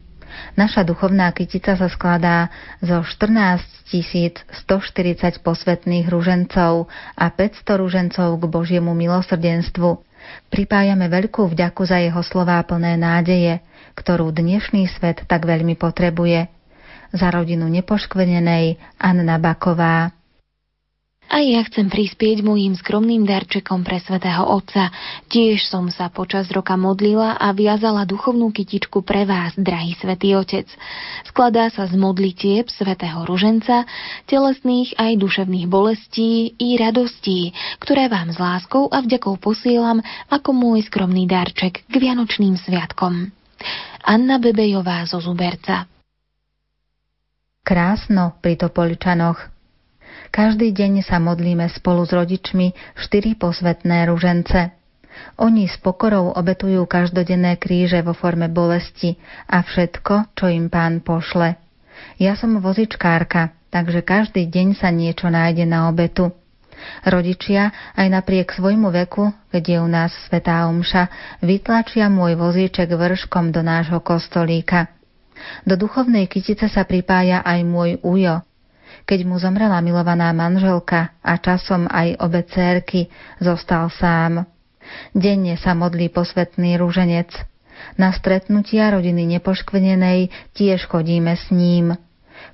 Naša duchovná kytica sa skladá zo 14 140 posvetných ružencov a 500 ružencov k Božiemu milosrdenstvu. Pripájame veľkú vďaku za jeho slová plné nádeje, ktorú dnešný svet tak veľmi potrebuje. Za rodinu nepoškvrnenej Anna Baková. A ja chcem prispieť môjim skromným darčekom pre svätého Otca. Tiež som sa počas roka modlila a viazala duchovnú kytičku pre vás, drahý svätý Otec. Skladá sa z modlitieb svätého Ruženca, telesných aj duševných bolestí i radostí, ktoré vám s láskou a vďakou posielam ako môj skromný darček k Vianočným sviatkom. Anna Bebejová zo Zuberca Krásno pri Topoličanoch každý deň sa modlíme spolu s rodičmi štyri posvetné ružence. Oni s pokorou obetujú každodenné kríže vo forme bolesti a všetko, čo im pán pošle. Ja som vozičkárka, takže každý deň sa niečo nájde na obetu. Rodičia aj napriek svojmu veku, keď je u nás svetá omša, vytlačia môj vozíček vrškom do nášho kostolíka. Do duchovnej kytice sa pripája aj môj ujo, keď mu zomrela milovaná manželka a časom aj obe cérky, zostal sám. Denne sa modlí posvetný rúženec. Na stretnutia rodiny nepoškvrnenej tiež chodíme s ním.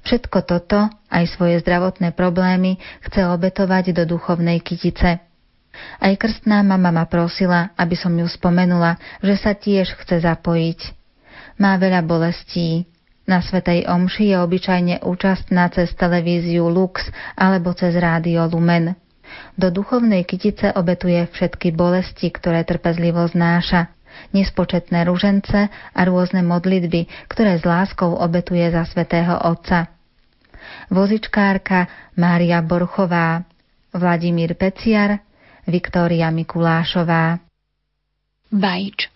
Všetko toto, aj svoje zdravotné problémy, chce obetovať do duchovnej kytice. Aj krstná mama ma prosila, aby som ju spomenula, že sa tiež chce zapojiť. Má veľa bolestí, na Svetej Omši je obyčajne účastná cez televíziu Lux alebo cez rádio Lumen. Do duchovnej kytice obetuje všetky bolesti, ktoré trpezlivo znáša, nespočetné ružence a rôzne modlitby, ktoré s láskou obetuje za svätého Otca. Vozičkárka Mária Borchová, Vladimír Peciar, Viktória Mikulášová. Bajč.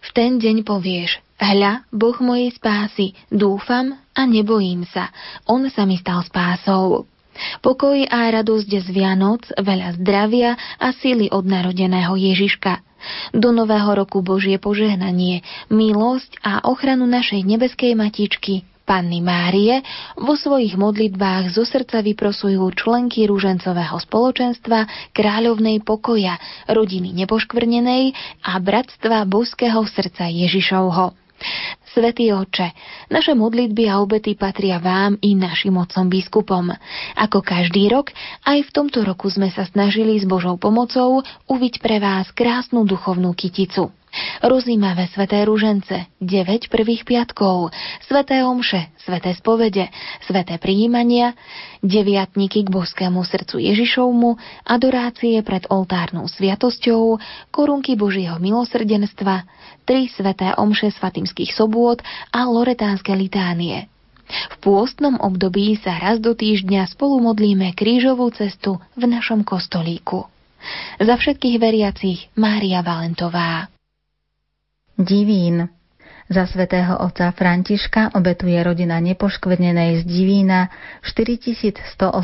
V ten deň povieš, Hľa, Boh mojej spásy, dúfam a nebojím sa. On sa mi stal spásou. Pokoj a radosť z Vianoc, veľa zdravia a síly od narodeného Ježiška. Do nového roku Božie požehnanie, milosť a ochranu našej nebeskej matičky, Panny Márie, vo svojich modlitbách zo srdca vyprosujú členky rúžencového spoločenstva kráľovnej pokoja, rodiny nepoškvrnenej a bratstva boského srdca Ježišovho. Svetý oče, naše modlitby a obety patria vám i našim otcom biskupom. Ako každý rok, aj v tomto roku sme sa snažili s Božou pomocou uviť pre vás krásnu duchovnú kyticu. Rozímavé sveté rúžence, 9 prvých piatkov, sveté omše, sveté spovede, sveté prijímania, deviatníky k boskému srdcu Ježišovmu, adorácie pred oltárnou sviatosťou, korunky Božieho milosrdenstva, tri sveté omše svatimských sobôd a loretánske litánie. V pôstnom období sa raz do týždňa spolu modlíme krížovú cestu v našom kostolíku. Za všetkých veriacich Mária Valentová. Divín. Za svätého otca Františka obetuje rodina nepoškvrnenej z Divína 4187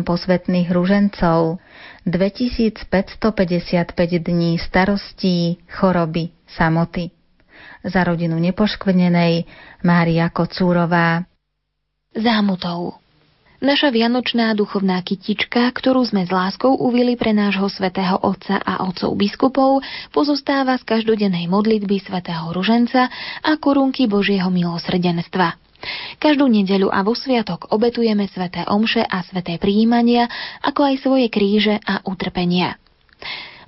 posvetných ružencov, 2555 dní starostí, choroby, samoty. Za rodinu nepoškvrnenej Mária Kocúrová. Zámutov. Naša vianočná duchovná kytička, ktorú sme s láskou uvili pre nášho svätého Otca a otcov biskupov, pozostáva z každodennej modlitby svätého Ruženca a korunky Božieho milosrdenstva. Každú nedeľu a vo sviatok obetujeme sveté omše a sveté prijímania, ako aj svoje kríže a utrpenia.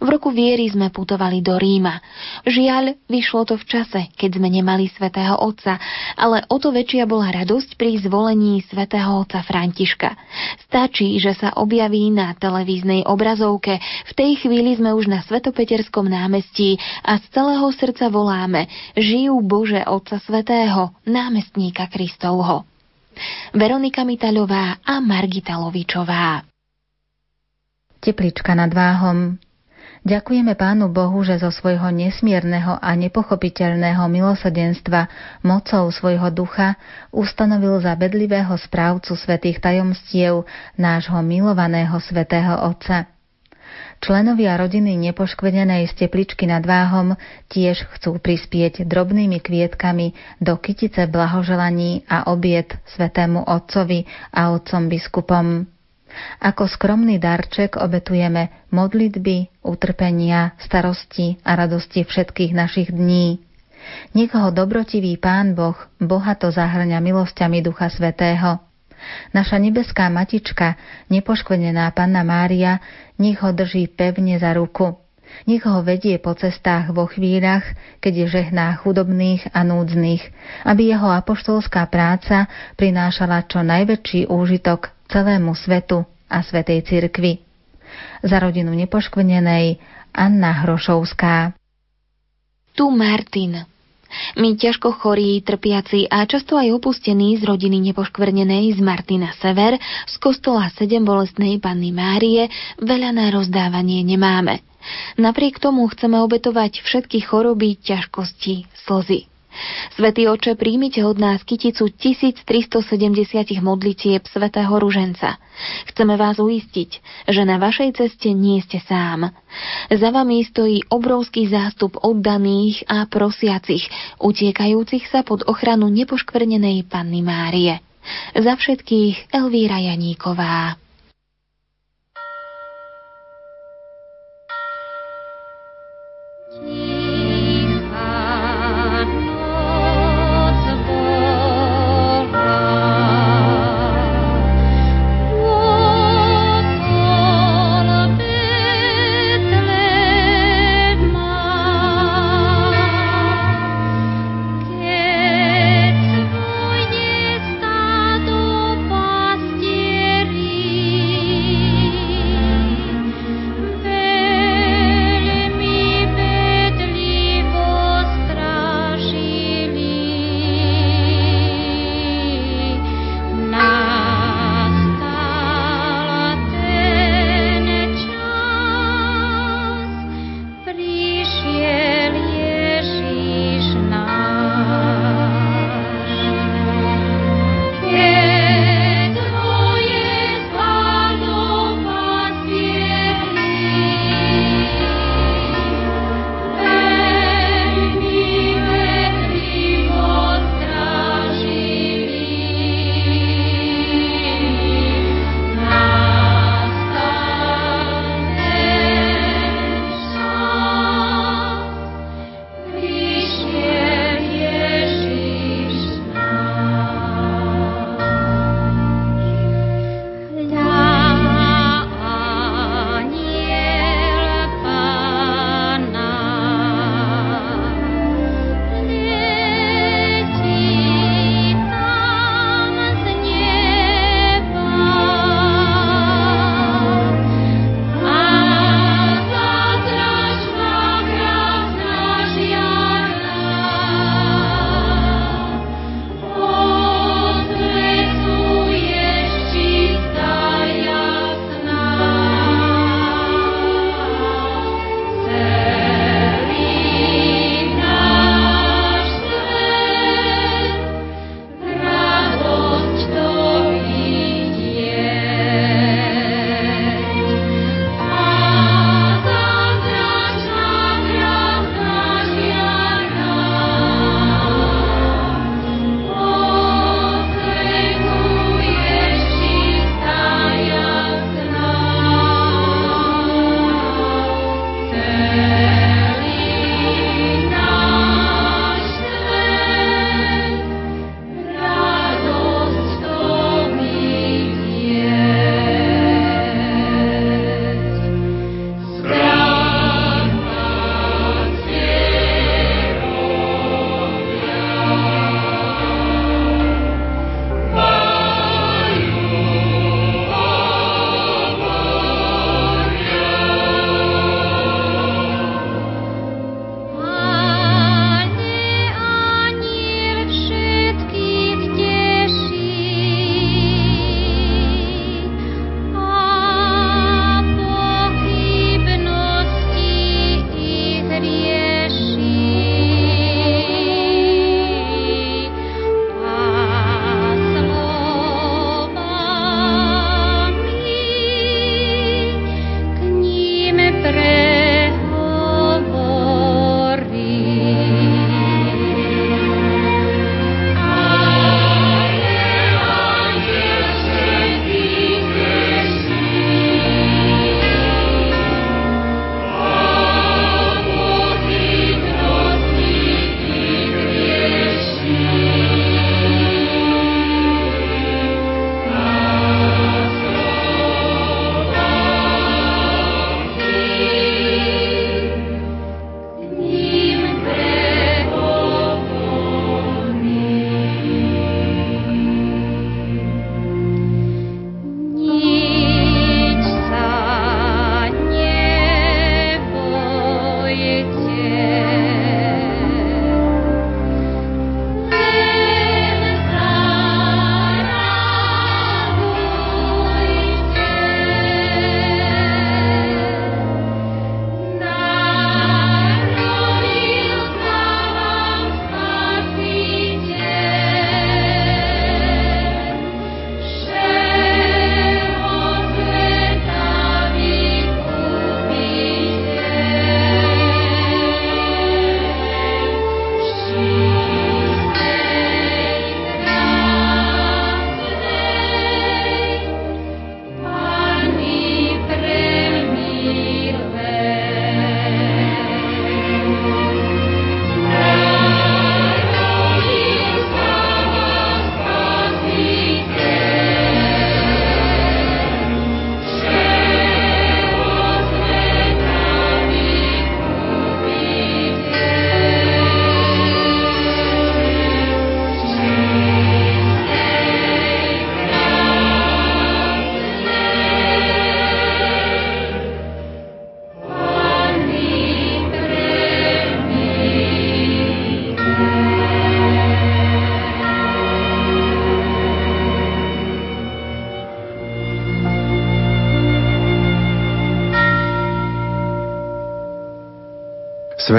V roku viery sme putovali do Ríma. Žiaľ, vyšlo to v čase, keď sme nemali svätého Otca, ale o to väčšia bola radosť pri zvolení svätého Otca Františka. Stačí, že sa objaví na televíznej obrazovke. V tej chvíli sme už na Svetopeterskom námestí a z celého srdca voláme Žijú Bože Otca Svetého, námestníka Kristovho. Veronika Mitaľová a Margita Lovičová. Teplička nad váhom. Ďakujeme Pánu Bohu, že zo svojho nesmierneho a nepochopiteľného milosedenstva mocou svojho ducha ustanovil za bedlivého správcu svetých tajomstiev nášho milovaného svetého Otca. Členovia rodiny nepoškvenenej z tepličky nad váhom tiež chcú prispieť drobnými kvietkami do kytice blahoželaní a obiet svetému otcovi a otcom biskupom. Ako skromný darček obetujeme modlitby, utrpenia, starosti a radosti všetkých našich dní. Nech ho dobrotivý Pán Boh bohato zahrňa milosťami Ducha Svetého Naša nebeská matička, nepoškvrnená Panna Mária, nech ho drží pevne za ruku. Nech ho vedie po cestách vo chvíľach, keď žehná chudobných a núdznych, aby jeho apoštolská práca prinášala čo najväčší úžitok celému svetu a Svetej cirkvi. Za rodinu nepoškvrnenej Anna Hrošovská. Tu Martin, my ťažko chorí, trpiaci a často aj opustení z rodiny nepoškvrnenej z Martina Sever, z kostola 7 bolestnej Panny Márie, veľa na rozdávanie nemáme. Napriek tomu chceme obetovať všetky choroby, ťažkosti, slzy. Svetý oče, príjmite od nás kyticu 1370 modlitieb svätého Ruženca. Chceme vás uistiť, že na vašej ceste nie ste sám. Za vami stojí obrovský zástup oddaných a prosiacich, utiekajúcich sa pod ochranu nepoškvrnenej Panny Márie. Za všetkých Elvíra Janíková.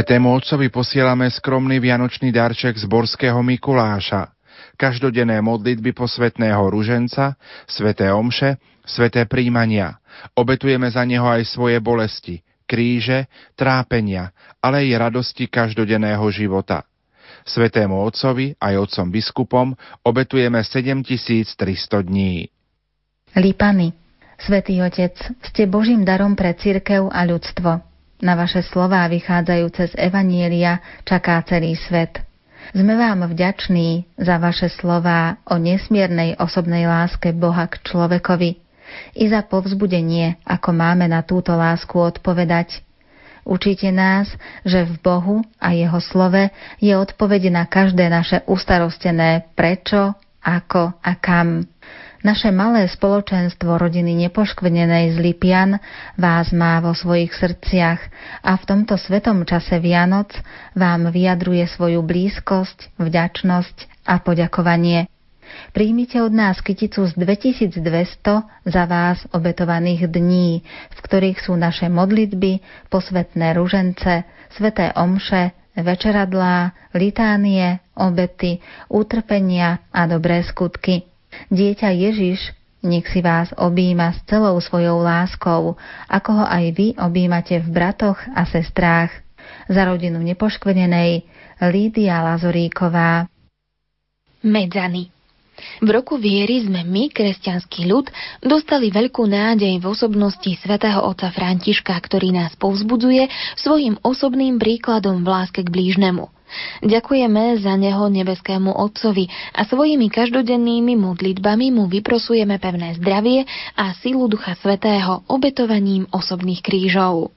Svetému Otcovi posielame skromný vianočný darček z Borského Mikuláša, každodenné modlitby posvetného ruženca, sveté omše, sveté príjmania. Obetujeme za neho aj svoje bolesti, kríže, trápenia, ale aj radosti každodenného života. Svetému Otcovi aj Otcom biskupom obetujeme 7300 dní. Lipany, Svetý Otec, ste Božím darom pre cirkev a ľudstvo. Na vaše slová vychádzajúce z Evanielia čaká celý svet. Sme vám vďační za vaše slová o nesmiernej osobnej láske Boha k človekovi i za povzbudenie, ako máme na túto lásku odpovedať. Učíte nás, že v Bohu a Jeho slove je odpoveď na každé naše ustarostené prečo, ako a kam. Naše malé spoločenstvo rodiny nepoškvrnenej z Lipian vás má vo svojich srdciach a v tomto svetom čase Vianoc vám vyjadruje svoju blízkosť, vďačnosť a poďakovanie. Príjmite od nás kyticu z 2200 za vás obetovaných dní, v ktorých sú naše modlitby, posvetné ružence, sveté omše, večeradlá, litánie, obety, utrpenia a dobré skutky. Dieťa Ježiš nech si vás objíma s celou svojou láskou, ako ho aj vy objímate v bratoch a sestrách. Za rodinu nepoškvrnenej Lídia Lazoríková. Medzany v roku viery sme my, kresťanský ľud, dostali veľkú nádej v osobnosti svätého otca Františka, ktorý nás povzbudzuje svojim osobným príkladom v láske k blížnemu. Ďakujeme za neho nebeskému Otcovi a svojimi každodennými modlitbami mu vyprosujeme pevné zdravie a silu Ducha Svetého obetovaním osobných krížov.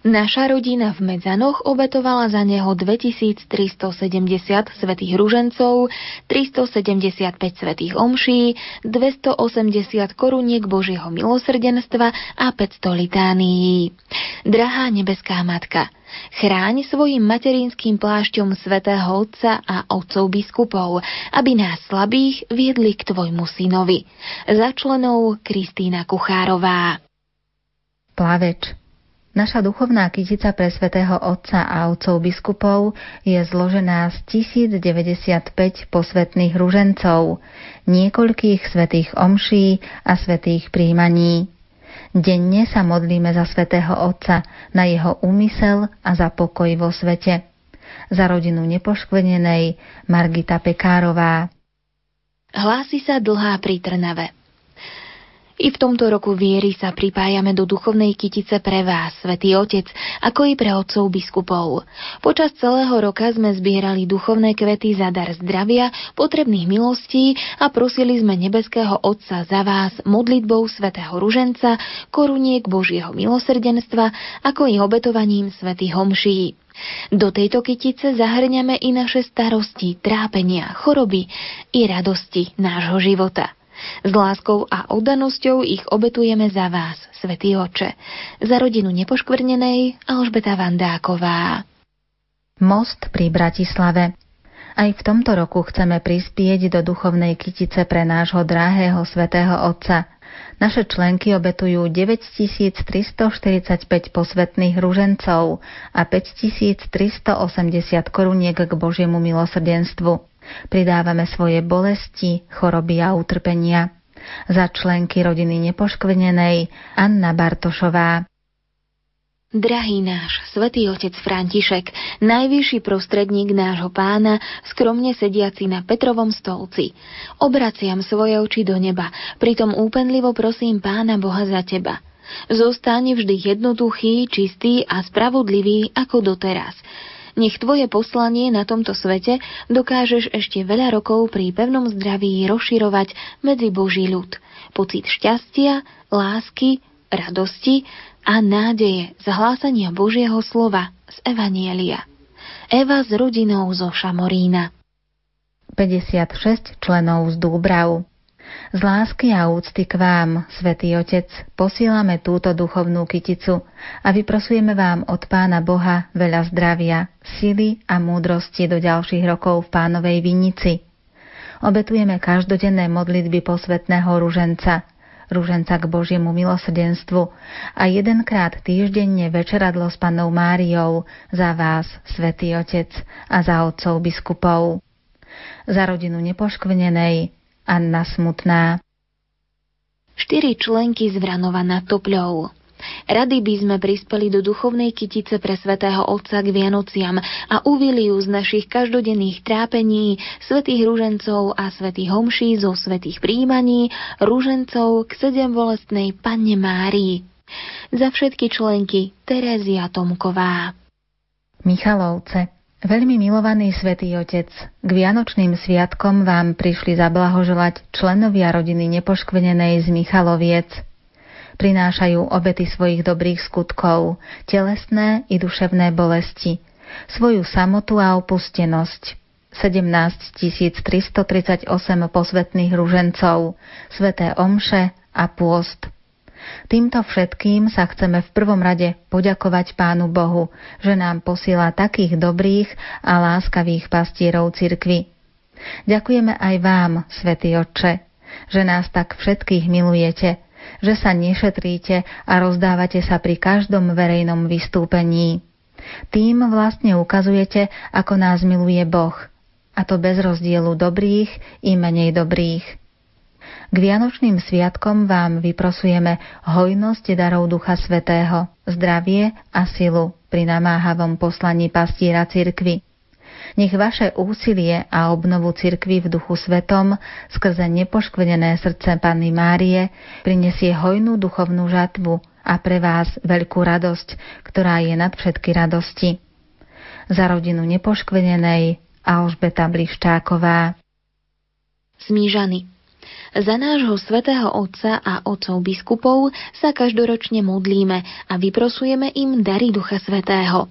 Naša rodina v Medzanoch obetovala za neho 2370 svetých ružencov, 375 svetých omší, 280 koruniek Božieho milosrdenstva a 500 litánií. Drahá nebeská matka, chráň svojim materinským plášťom svätého Otca a otcov biskupov, aby nás slabých viedli k tvojmu synovi. Za členov Kristýna Kuchárová. Plaveč Naša duchovná kytica pre svätého Otca a otcov biskupov je zložená z 1095 posvetných ružencov, niekoľkých svetých omší a svetých príjmaní. Denne sa modlíme za svätého Otca, na jeho úmysel a za pokoj vo svete. Za rodinu nepoškvrnenej Margita Pekárová. Hlási sa dlhá pri Trnave. I v tomto roku viery sa pripájame do duchovnej kytice pre vás, Svetý Otec, ako i pre otcov biskupov. Počas celého roka sme zbierali duchovné kvety za dar zdravia, potrebných milostí a prosili sme nebeského Otca za vás modlitbou svätého Ruženca, koruniek Božieho milosrdenstva, ako i obetovaním svätých homší. Do tejto kytice zahrňame i naše starosti, trápenia, choroby i radosti nášho života. S láskou a oddanosťou ich obetujeme za vás, Svetý Oče, za rodinu nepoškvrnenej Alžbeta Vandáková. Most pri Bratislave aj v tomto roku chceme prispieť do duchovnej kytice pre nášho drahého svätého Otca. Naše členky obetujú 9345 posvetných ružencov a 5380 koruniek k Božiemu milosrdenstvu. Pridávame svoje bolesti, choroby a utrpenia. Za členky rodiny nepoškvrnenej Anna Bartošová. Drahý náš, svätý otec František, najvyšší prostredník nášho pána, skromne sediaci na Petrovom stolci. Obraciam svoje oči do neba, pritom úpenlivo prosím pána Boha za teba. Zostaň vždy jednoduchý, čistý a spravodlivý ako doteraz. Nech tvoje poslanie na tomto svete dokážeš ešte veľa rokov pri pevnom zdraví rozširovať medzi Boží ľud. Pocit šťastia, lásky, radosti a nádeje zahlásania Božieho slova z Evanielia. Eva s rodinou zo Šamorína. 56 členov z Dúbrav z lásky a úcty k vám, Svetý Otec, posílame túto duchovnú kyticu a vyprosujeme vám od Pána Boha veľa zdravia, sily a múdrosti do ďalších rokov v Pánovej vinici. Obetujeme každodenné modlitby posvetného ruženca, rúženca k Božiemu milosrdenstvu a jedenkrát týždenne večeradlo s Pannou Máriou za vás, Svetý Otec, a za otcov biskupov. Za rodinu nepoškvrnenej Anna Smutná. Štyri členky z Vranova nad Topľou Rady by sme prispeli do duchovnej kytice pre svätého Otca k Vianociam a uvili ju z našich každodenných trápení, svätých rúžencov a svätých homší zo svätých príjmaní, rúžencov k sedem bolestnej Panne Márii. Za všetky členky Terézia Tomková. Michalovce Veľmi milovaný svätý Otec, k Vianočným sviatkom vám prišli zablahoželať členovia rodiny nepoškvenenej z Michaloviec prinášajú obety svojich dobrých skutkov, telesné i duševné bolesti, svoju samotu a opustenosť. 17 338 posvetných ružencov, sveté omše a pôst. Týmto všetkým sa chceme v prvom rade poďakovať Pánu Bohu, že nám posiela takých dobrých a láskavých pastierov cirkvy. Ďakujeme aj vám, Svetý Otče, že nás tak všetkých milujete že sa nešetríte a rozdávate sa pri každom verejnom vystúpení. Tým vlastne ukazujete, ako nás miluje Boh, a to bez rozdielu dobrých i menej dobrých. K Vianočným sviatkom vám vyprosujeme hojnosť darov Ducha Svetého, zdravie a silu pri namáhavom poslaní pastiera cirkvy. Nech vaše úsilie a obnovu cirkvy v duchu svetom skrze nepoškvenené srdce Panny Márie prinesie hojnú duchovnú žatvu a pre vás veľkú radosť, ktorá je nad všetky radosti. Za rodinu nepoškvenenej Alžbeta Bliščáková. Smížany. Za nášho svätého Otca a otcov biskupov sa každoročne modlíme a vyprosujeme im dary Ducha Svetého.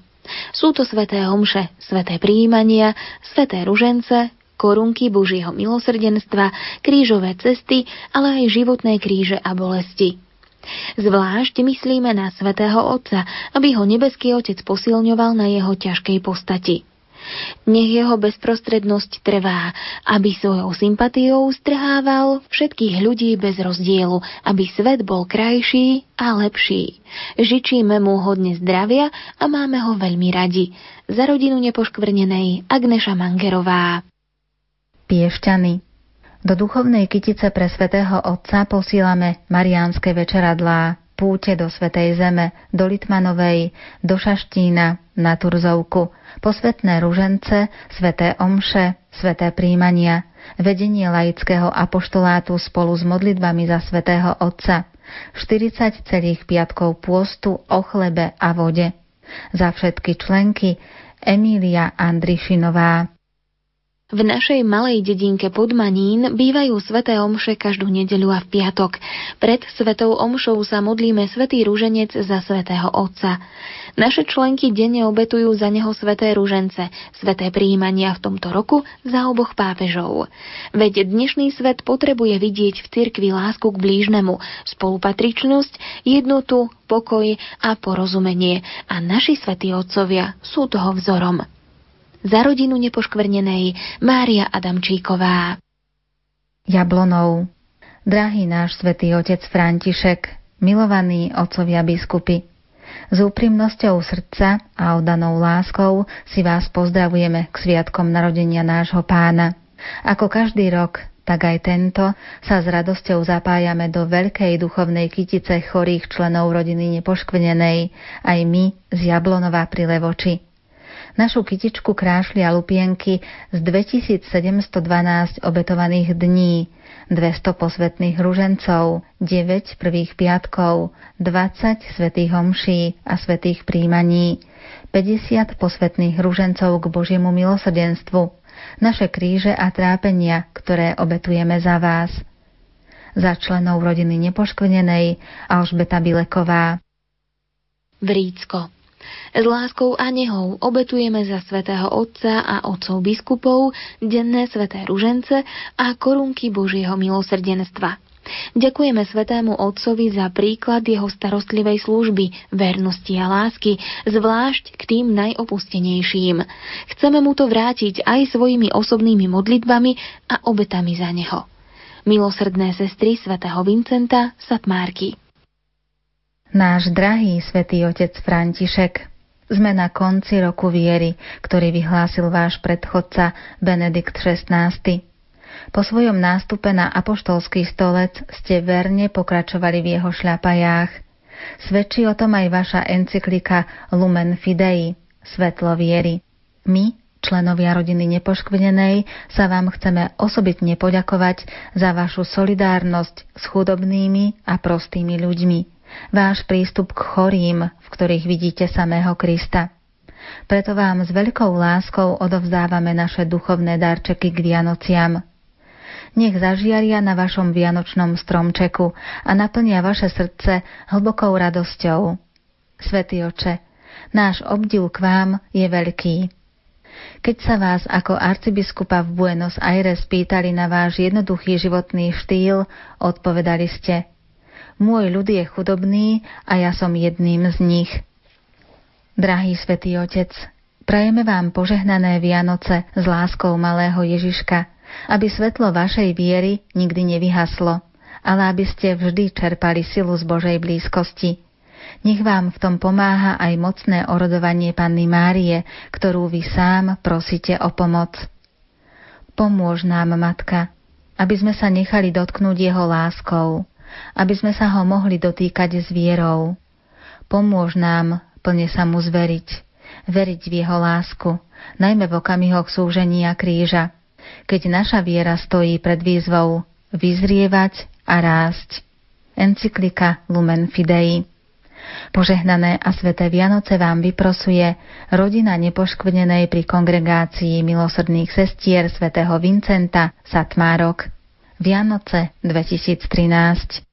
Sú to sveté omše, sveté príjmania, sveté ružence, korunky Božieho milosrdenstva, krížové cesty, ale aj životné kríže a bolesti. Zvlášť myslíme na svätého Otca, aby ho nebeský Otec posilňoval na jeho ťažkej postati. Nech jeho bezprostrednosť trvá, aby svojou sympatiou strhával všetkých ľudí bez rozdielu, aby svet bol krajší a lepší. Žičíme mu hodne zdravia a máme ho veľmi radi. Za rodinu nepoškvrnenej Agneša Mangerová. Piešťany do duchovnej kytice pre svätého Otca posílame mariánske večeradlá, púte do Svetej Zeme, do Litmanovej, do Šaštína, na Turzovku, posvetné ružence, sveté omše, sveté príjmania, vedenie laického apoštolátu spolu s modlitbami za svetého Otca, 40 celých piatkov pôstu o chlebe a vode. Za všetky členky Emília Andrišinová. V našej malej dedinke Podmanín bývajú sveté omše každú nedeľu a v piatok. Pred svetou omšou sa modlíme svetý rúženec za svetého Otca. Naše členky denne obetujú za neho sveté rúžence, sveté príjmania v tomto roku za oboch pápežov. Veď dnešný svet potrebuje vidieť v cirkvi lásku k blížnemu, spolupatričnosť, jednotu, pokoj a porozumenie. A naši svätí otcovia sú toho vzorom za rodinu nepoškvrnenej Mária Adamčíková. Jablonov Drahý náš svätý otec František, milovaní otcovia biskupy, s úprimnosťou srdca a oddanou láskou si vás pozdravujeme k sviatkom narodenia nášho pána. Ako každý rok, tak aj tento sa s radosťou zapájame do veľkej duchovnej kytice chorých členov rodiny nepoškvenenej, aj my z Jablonova pri Levoči. Našu kytičku krášlia lupienky z 2712 obetovaných dní, 200 posvetných ružencov, 9 prvých piatkov, 20 svetých homší a svetých príjmaní, 50 posvetných ružencov k Božiemu milosrdenstvu, naše kríže a trápenia, ktoré obetujeme za vás. Za členov rodiny nepoškvrnenej Alžbeta Bileková. Vrícko s láskou a nehou obetujeme za svätého Otca a otcov biskupov denné sveté ružence a korunky Božieho milosrdenstva. Ďakujeme Svetému Otcovi za príklad jeho starostlivej služby, vernosti a lásky, zvlášť k tým najopustenejším. Chceme mu to vrátiť aj svojimi osobnými modlitbami a obetami za neho. milosrdné sestry svätého Vincenta Satmárky. Náš drahý svätý otec František, sme na konci roku viery, ktorý vyhlásil váš predchodca Benedikt XVI. Po svojom nástupe na apoštolský stolec ste verne pokračovali v jeho šľapajách. Svedčí o tom aj vaša encyklika Lumen Fidei, Svetlo viery. My, členovia rodiny Nepoškvrnenej, sa vám chceme osobitne poďakovať za vašu solidárnosť s chudobnými a prostými ľuďmi, váš prístup k chorým, v ktorých vidíte samého Krista. Preto vám s veľkou láskou odovzdávame naše duchovné darčeky k Vianociam. Nech zažiaria na vašom vianočnom stromčeku a naplnia vaše srdce hlbokou radosťou. Svetý oče, náš obdiv k vám je veľký. Keď sa vás ako arcibiskupa v Buenos Aires pýtali na váš jednoduchý životný štýl, odpovedali ste Môj ľud je chudobný a ja som jedným z nich. Drahý svätý Otec, prajeme vám požehnané Vianoce s láskou malého Ježiška, aby svetlo vašej viery nikdy nevyhaslo, ale aby ste vždy čerpali silu z Božej blízkosti. Nech vám v tom pomáha aj mocné orodovanie Panny Márie, ktorú vy sám prosíte o pomoc. Pomôž nám, Matka, aby sme sa nechali dotknúť jeho láskou, aby sme sa ho mohli dotýkať s vierou. Pomôž nám plne sa mu zveriť, veriť v jeho lásku, najmä v okamihoch súženia kríža, keď naša viera stojí pred výzvou vyzrievať a rásť. Encyklika Lumen Fidei Požehnané a sveté Vianoce vám vyprosuje rodina nepoškvrnenej pri kongregácii milosrdných sestier svätého Vincenta Satmárok. Vianoce 2013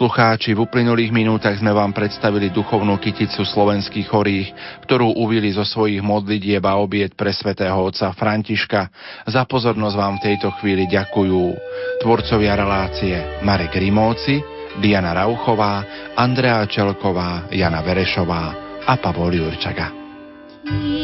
poslucháči, v uplynulých minútach sme vám predstavili duchovnú kyticu slovenských chorých, ktorú uvili zo svojich modlitieb a obiet pre svätého otca Františka. Za pozornosť vám v tejto chvíli ďakujú tvorcovia relácie Marek Rimóci, Diana Rauchová, Andrea Čelková, Jana Verešová a Pavol Jurčaga. be